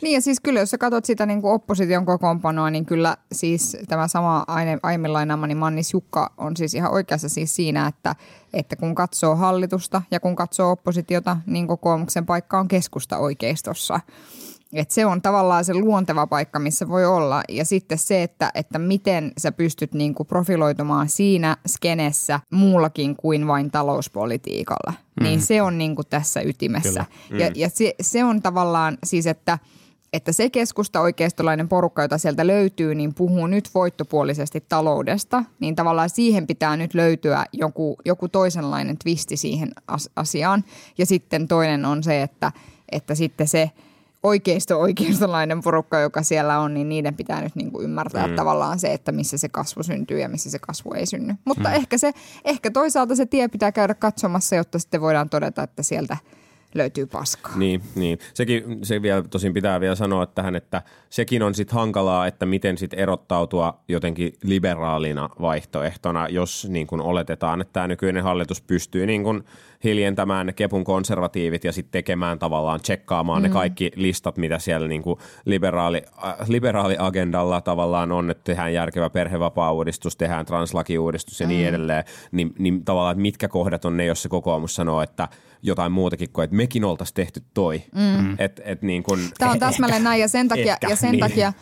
Niin ja siis kyllä, jos sä katsot sitä niin kuin opposition kokoonpanoa, niin kyllä siis tämä sama aiemmin lainaamani Mannis Jukka on siis ihan oikeassa siis siinä, että, että kun katsoo hallitusta ja kun katsoo oppositiota, niin kokoomuksen paikka on keskusta oikeistossa. Et se on tavallaan se luonteva paikka, missä voi olla. Ja sitten se, että, että miten sä pystyt niinku profiloitumaan siinä skenessä muullakin kuin vain talouspolitiikalla. Mm. Niin se on niinku tässä ytimessä. Mm. Ja, ja se, se on tavallaan siis, että – että se keskusta oikeistolainen porukka, jota sieltä löytyy, niin puhuu nyt voittopuolisesti taloudesta, niin tavallaan siihen pitää nyt löytyä joku, joku toisenlainen twisti siihen asiaan. Ja sitten toinen on se, että, että sitten se – oikeisto oikeistolainen porukka, joka siellä on, niin niiden pitää nyt niin kuin ymmärtää mm. tavallaan se, että missä se kasvu syntyy ja missä se kasvu ei synny. Mutta mm. ehkä, se, ehkä toisaalta se tie pitää käydä katsomassa, jotta sitten voidaan todeta, että sieltä löytyy paskaa. Niin, niin. Sekin se vielä, tosin pitää vielä sanoa tähän, että sekin on sitten hankalaa, että miten sitten erottautua jotenkin liberaalina vaihtoehtona, jos niin kun oletetaan, että tämä nykyinen hallitus pystyy niin kun hiljentämään ne kepun konservatiivit ja sitten tekemään tavallaan, tsekkaamaan mm. ne kaikki listat, mitä siellä niin kuin liberaali, äh, liberaaliagendalla tavallaan on, että tehdään järkevä perhevapaa-uudistus, tehdään translakiuudistus ja mm. niin edelleen, niin, niin tavallaan, että mitkä kohdat on ne, jos se kokoomus sanoo, että jotain muutakin kuin, että mekin oltaisiin tehty toi. Mm. Et, et niin kun, Tämä on [LAUGHS] täsmälleen näin ja sen takia, ehkä, ja sen niin. takia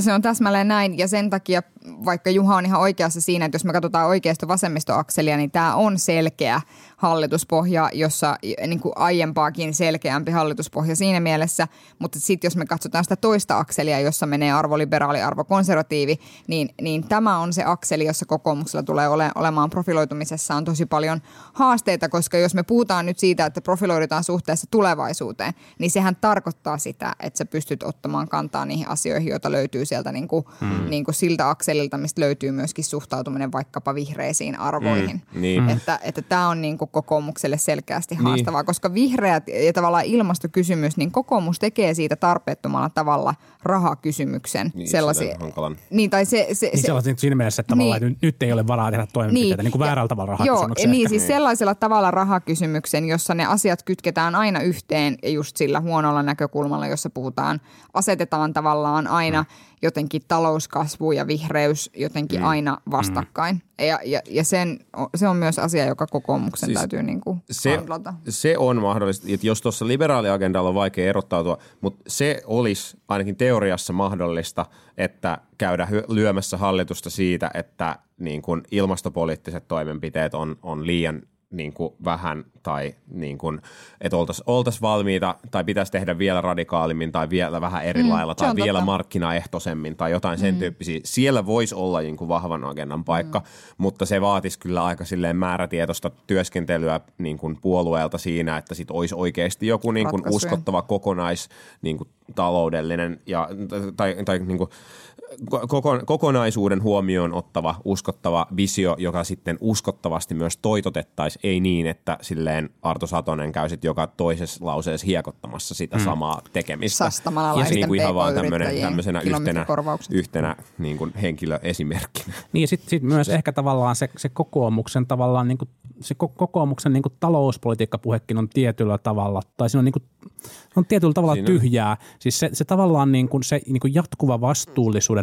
se on täsmälleen näin ja sen takia, vaikka Juha on ihan oikeassa siinä, että jos me katsotaan oikeasta vasemmistoakselia, niin tämä on selkeä hallituspohja, jossa niin kuin aiempaakin selkeämpi hallituspohja siinä mielessä, mutta sitten jos me katsotaan sitä toista akselia, jossa menee arvoliberaali, arvokonservatiivi, niin, niin tämä on se akseli, jossa kokoomuksella tulee ole, olemaan profiloitumisessa on tosi paljon haasteita, koska jos me puhutaan nyt siitä, että profiloidutaan suhteessa tulevaisuuteen, niin sehän tarkoittaa sitä, että sä pystyt ottamaan kantaa niihin asioihin, joita löytyy sieltä niin kuin, hmm. niin kuin siltä akselilta, mistä löytyy myöskin suhtautuminen vaikkapa vihreisiin arvoihin. Mm, niin. Että, että tämä on niin kuin kokoomukselle selkeästi haastavaa, niin. koska vihreät ja tavallaan ilmastokysymys, niin kokoomus tekee siitä tarpeettomalla tavalla rahakysymyksen. Niin, sellaisia, se niin, tai se, se, Niin se, sellaisen siinä mielessä, että, tavallaan, Niin. että nyt ei ole varaa tehdä toimenpiteitä, niin, niin kuin väärällä tavalla Joo, niin siis sellaisella tavalla rahakysymyksen, jossa ne asiat kytketään aina yhteen ja just sillä huonolla näkökulmalla, jossa puhutaan, asetetaan tavallaan aina jotenkin talouskasvu ja vihreys jotenkin aina vastakkain. Ja, ja, ja sen, se on myös asia, joka kokoomuksen Siis täytyy niin kuin se, handlata. se on mahdollista, että jos tuossa liberaaliagendalla on vaikea erottautua, mutta se olisi ainakin teoriassa mahdollista, että käydä lyömässä hallitusta siitä, että niin kun ilmastopoliittiset toimenpiteet on, on liian niin kuin vähän tai niin kuin, että oltaisiin oltais valmiita tai pitäisi tehdä vielä radikaalimmin tai vielä vähän eri Mm, lailla tai vielä totta. markkinaehtoisemmin tai jotain sen tyyppisiä. Siellä voisi olla niin kuin vahvan agendan paikka, Mm. mutta se vaatisi kyllä aika silleen määrätietoista työskentelyä niin kuin puolueelta siinä, että sit olisi oikeasti joku niin kuin uskottava kokonais niin kuin taloudellinen ja, tai, tai niin kuin kokonaisuuden huomioon ottava, uskottava visio, joka sitten uskottavasti myös toitotettaisiin, ei niin, että silleen Arto Satonen käy sitten joka toisessa lauseessa hiekottamassa sitä Mm. samaa tekemistä. Sastamalla ja niin kuin ihan vaan tämmönen, tämmöisenä yhtenä, yhtenä niin kuin henkilöesimerkkinä. Niin ja sitten sit myös ehkä tavallaan se, se kokoomuksen tavallaan niin kuin, se ko- kokoomuksen niin kuin talouspolitiikkapuhekin on tietyllä tavalla, tai siinä on, niin kuin, se on tietyllä tavalla siinä. tyhjää. Siis se, se tavallaan niin kuin, se niin kuin jatkuva vastuullisuuden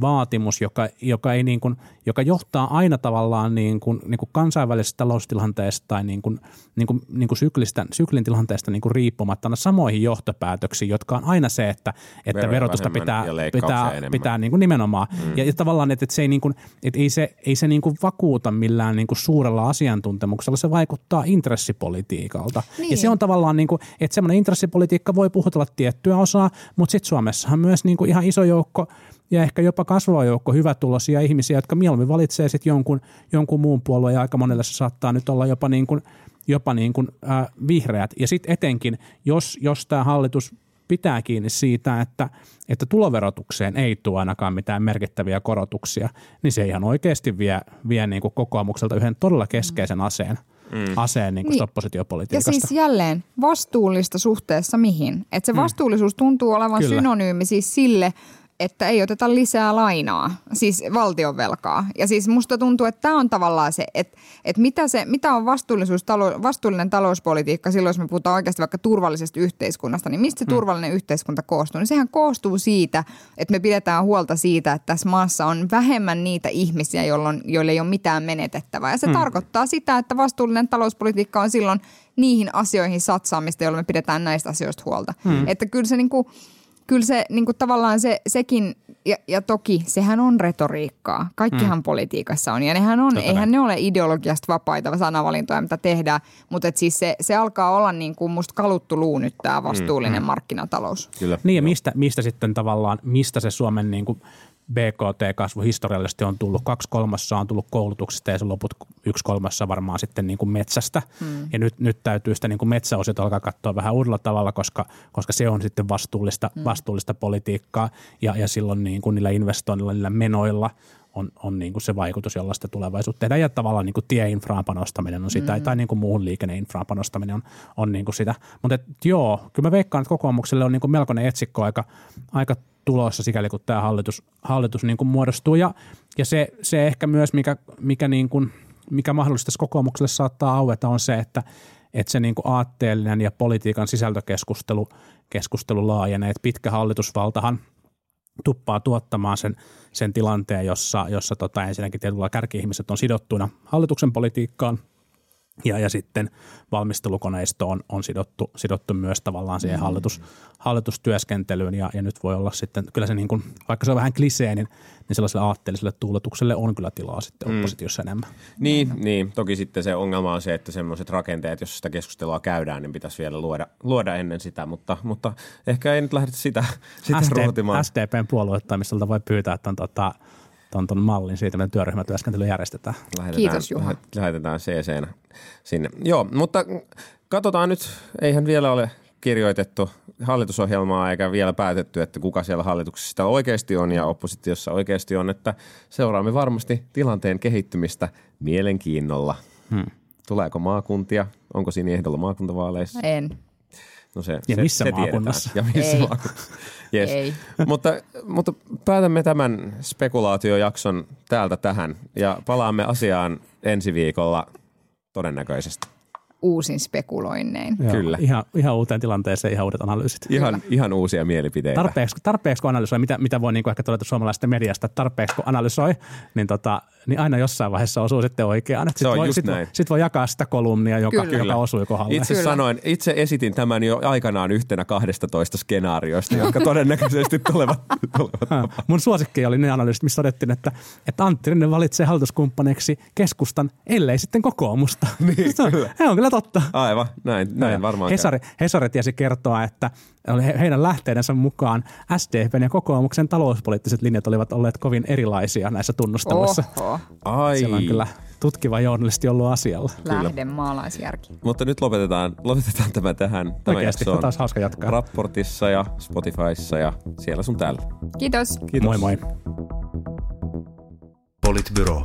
vaatimus, joka, joka, ei niin kuin, joka johtaa aina tavallaan niin kuin, niin kuin kansainvälisestä taloustilanteesta tai niin kuin, niin kuin, niin kuin syklistä, syklin tilanteesta niin kuin riippumatta aina samoihin johtopäätöksiin, jotka on aina se, että, että verotusta pitää, pitää, enemmän. pitää niin kuin nimenomaan. Mm. Ja, ja tavallaan, että, että se ei, niin kuin, että ei se, ei se niin kuin vakuuta millään niin kuin suurella asiantuntemuksella, se vaikuttaa intressipolitiikalta. Niin. Ja se on tavallaan, niin kuin, että semmoinen intressipolitiikka voi puhutella tiettyä osaa, mutta sitten Suomessahan myös niin kuin ihan iso joukko ja ehkä jopa kasvava joukko hyvätuloisia ihmisiä, jotka mieluummin valitsee sitten jonkun, jonkun muun puolueen ja aika monelle se saattaa nyt olla jopa niin kuin, jopa niin kuin, äh, vihreät. Ja sitten etenkin, jos, jos tämä hallitus pitää kiinni siitä, että, että tuloverotukseen ei tule ainakaan mitään merkittäviä korotuksia, niin se ihan oikeasti vie, vie niin kuin kokoomukselta yhden todella keskeisen aseen, mm. aseen niin kuin Niin. niin. Ja oppositiopolitiikasta. siis jälleen vastuullista suhteessa mihin? Että se vastuullisuus tuntuu olevan Kyllä. synonyymi siis sille, että ei oteta lisää lainaa, siis valtionvelkaa. Ja siis musta tuntuu, että tämä on tavallaan se, että, että mitä, se, mitä on vastuullisuus, talo, vastuullinen talouspolitiikka silloin, jos me puhutaan oikeasti vaikka turvallisesta yhteiskunnasta, niin mistä se turvallinen yhteiskunta koostuu? Niin sehän koostuu siitä, että me pidetään huolta siitä, että tässä maassa on vähemmän niitä ihmisiä, jolloin, joille ei ole mitään menetettävää. Ja se tarkoittaa sitä, että vastuullinen talouspolitiikka on silloin niihin asioihin satsaamista, jolloin me pidetään näistä asioista huolta. Että kyllä se niinku, kyllä se niin kuin tavallaan se, sekin, ja, ja toki sehän on retoriikkaa. Kaikkihan mm. politiikassa on. Ja nehän on, Totta eihän kai. ne ole ideologiasta vapaita sanavalintoja, mitä tehdään. Mutta et siis se, se alkaa olla niin kuin musta kaluttu luu nyt tämä vastuullinen mm. markkinatalous. Kyllä. Niin ja mistä, mistä sitten tavallaan, mistä se Suomen niin kuin BKT-kasvu historiallisesti on tullut? Kaksi kolmassa on tullut koulutuksesta ja se loput yksi kolmassa varmaan sitten niin kuin metsästä. Hmm. Ja nyt, nyt täytyy sitä niin kuin metsäosiota alkaa katsoa vähän uudella tavalla, koska, koska se on sitten vastuullista, hmm. vastuullista politiikkaa ja, ja silloin niin kuin niillä investoinnilla, niillä menoilla on, on niin kuin se vaikutus, jolla sitä tulevaisuutta tehdään. Ja tavallaan niin kuin tieinfraan panostaminen on sitä, mm. tai niin kuin muuhun liikenneinfraan panostaminen on, on niin kuin sitä. Mutta joo, kyllä mä veikkaan, että kokoomukselle on niin kuin melkoinen etsikko aika, aika tulossa sikäli, kun tämä hallitus, hallitus niin kuin muodostuu. Ja, ja se, se ehkä myös, mikä, mikä, niin kuin, mikä mahdollisesti tässä kokoomukselle saattaa aueta, on se, että, että se niin kuin aatteellinen ja politiikan sisältökeskustelu keskustelu laajenee. Että pitkä hallitusvaltahan tuppaa tuottamaan sen, sen tilanteen, jossa, jossa tota, ensinnäkin tietyllä kärki-ihmiset on sidottuina hallituksen politiikkaan – ja, ja sitten valmistelukoneisto on, on sidottu, sidottu myös tavallaan siihen hallitus, hallitustyöskentelyyn ja, ja nyt voi olla sitten, kyllä se niin kuin, vaikka se on vähän klisee, niin, niin sellaiselle aatteelliselle tuuletukselle on kyllä tilaa sitten mm. oppositiossa enemmän. Niin, niin, toki sitten se ongelma on se, että semmoiset rakenteet, jos sitä keskustelua käydään, niin pitäisi vielä luoda, luoda ennen sitä, mutta, mutta ehkä ei nyt lähdetä sitä, sitä SD, ruotimaan. SDPn puolueettamiselta voi pyytää, että on tota, ton, ton mallin siitä, miten työryhmätyöskentely järjestetään. Lähetetään, Kiitos, Juha. lähet- Lähetetään cc sinne. Joo, mutta katsotaan nyt, eihän vielä ole kirjoitettu hallitusohjelmaa eikä vielä päätetty, että kuka siellä hallituksessa sitä oikeasti on ja oppositiossa oikeasti on, että seuraamme varmasti tilanteen kehittymistä mielenkiinnolla. Hmm. Tuleeko maakuntia? Onko siinä ehdolla maakuntavaaleissa? En. No se, Ja se, missä se maakunnassa? Tiedetään. Ja missä Ei. maakunnassa? Yes. Ei. mutta, mutta päätämme tämän spekulaatiojakson täältä tähän ja palaamme asiaan ensi viikolla todennäköisesti. Uusin spekuloinnein. Joo, Kyllä. Ihan, ihan uuteen tilanteeseen, ihan uudet analyysit. Ihan, ihan uusia mielipiteitä. Tarpeeksi, tarpeeksi kun analysoi, mitä, mitä voi niin kuin ehkä todeta suomalaisesta mediasta, tarpeeksi kun analysoi, niin, tota, niin aina jossain vaiheessa osuu sitten oikeaan. On voi, sit, voi, sit voi jakaa sitä kolumnia, joka, Kyllä. joka osui kohdalle. Itse Kyllä. sanoin, itse esitin tämän jo aikanaan yhtenä 12 skenaarioista, jotka todennäköisesti tulevat. tulevat. Mun suosikki oli ne analyysit, missä todettiin, että, että Antti Rinne valitsee hallituskumppaneiksi keskustan, ellei sitten kokoomusta. [LAUGHS] Niin, se, on, se on kyllä totta. Aivan, näin, näin varmaan. käy. Hesari, Hesari tiesi kertoa, että oli he- heidän lähteidensä mukaan SDPn ja kokoomuksen talouspoliittiset linjat olivat olleet kovin erilaisia näissä tunnusteluissa. Oho, Ai. Siellä on kyllä tutkiva journalisti ollut asialla. lähde maalaisjärki. Mutta nyt lopetetaan, lopetetaan tämä tähän. Tämä Oikeasti, on taas hauska jatkaa. Raportissa ja Spotifyssa ja siellä sun täällä. Kiitos. Kiitos. Moi moi. Politbyro.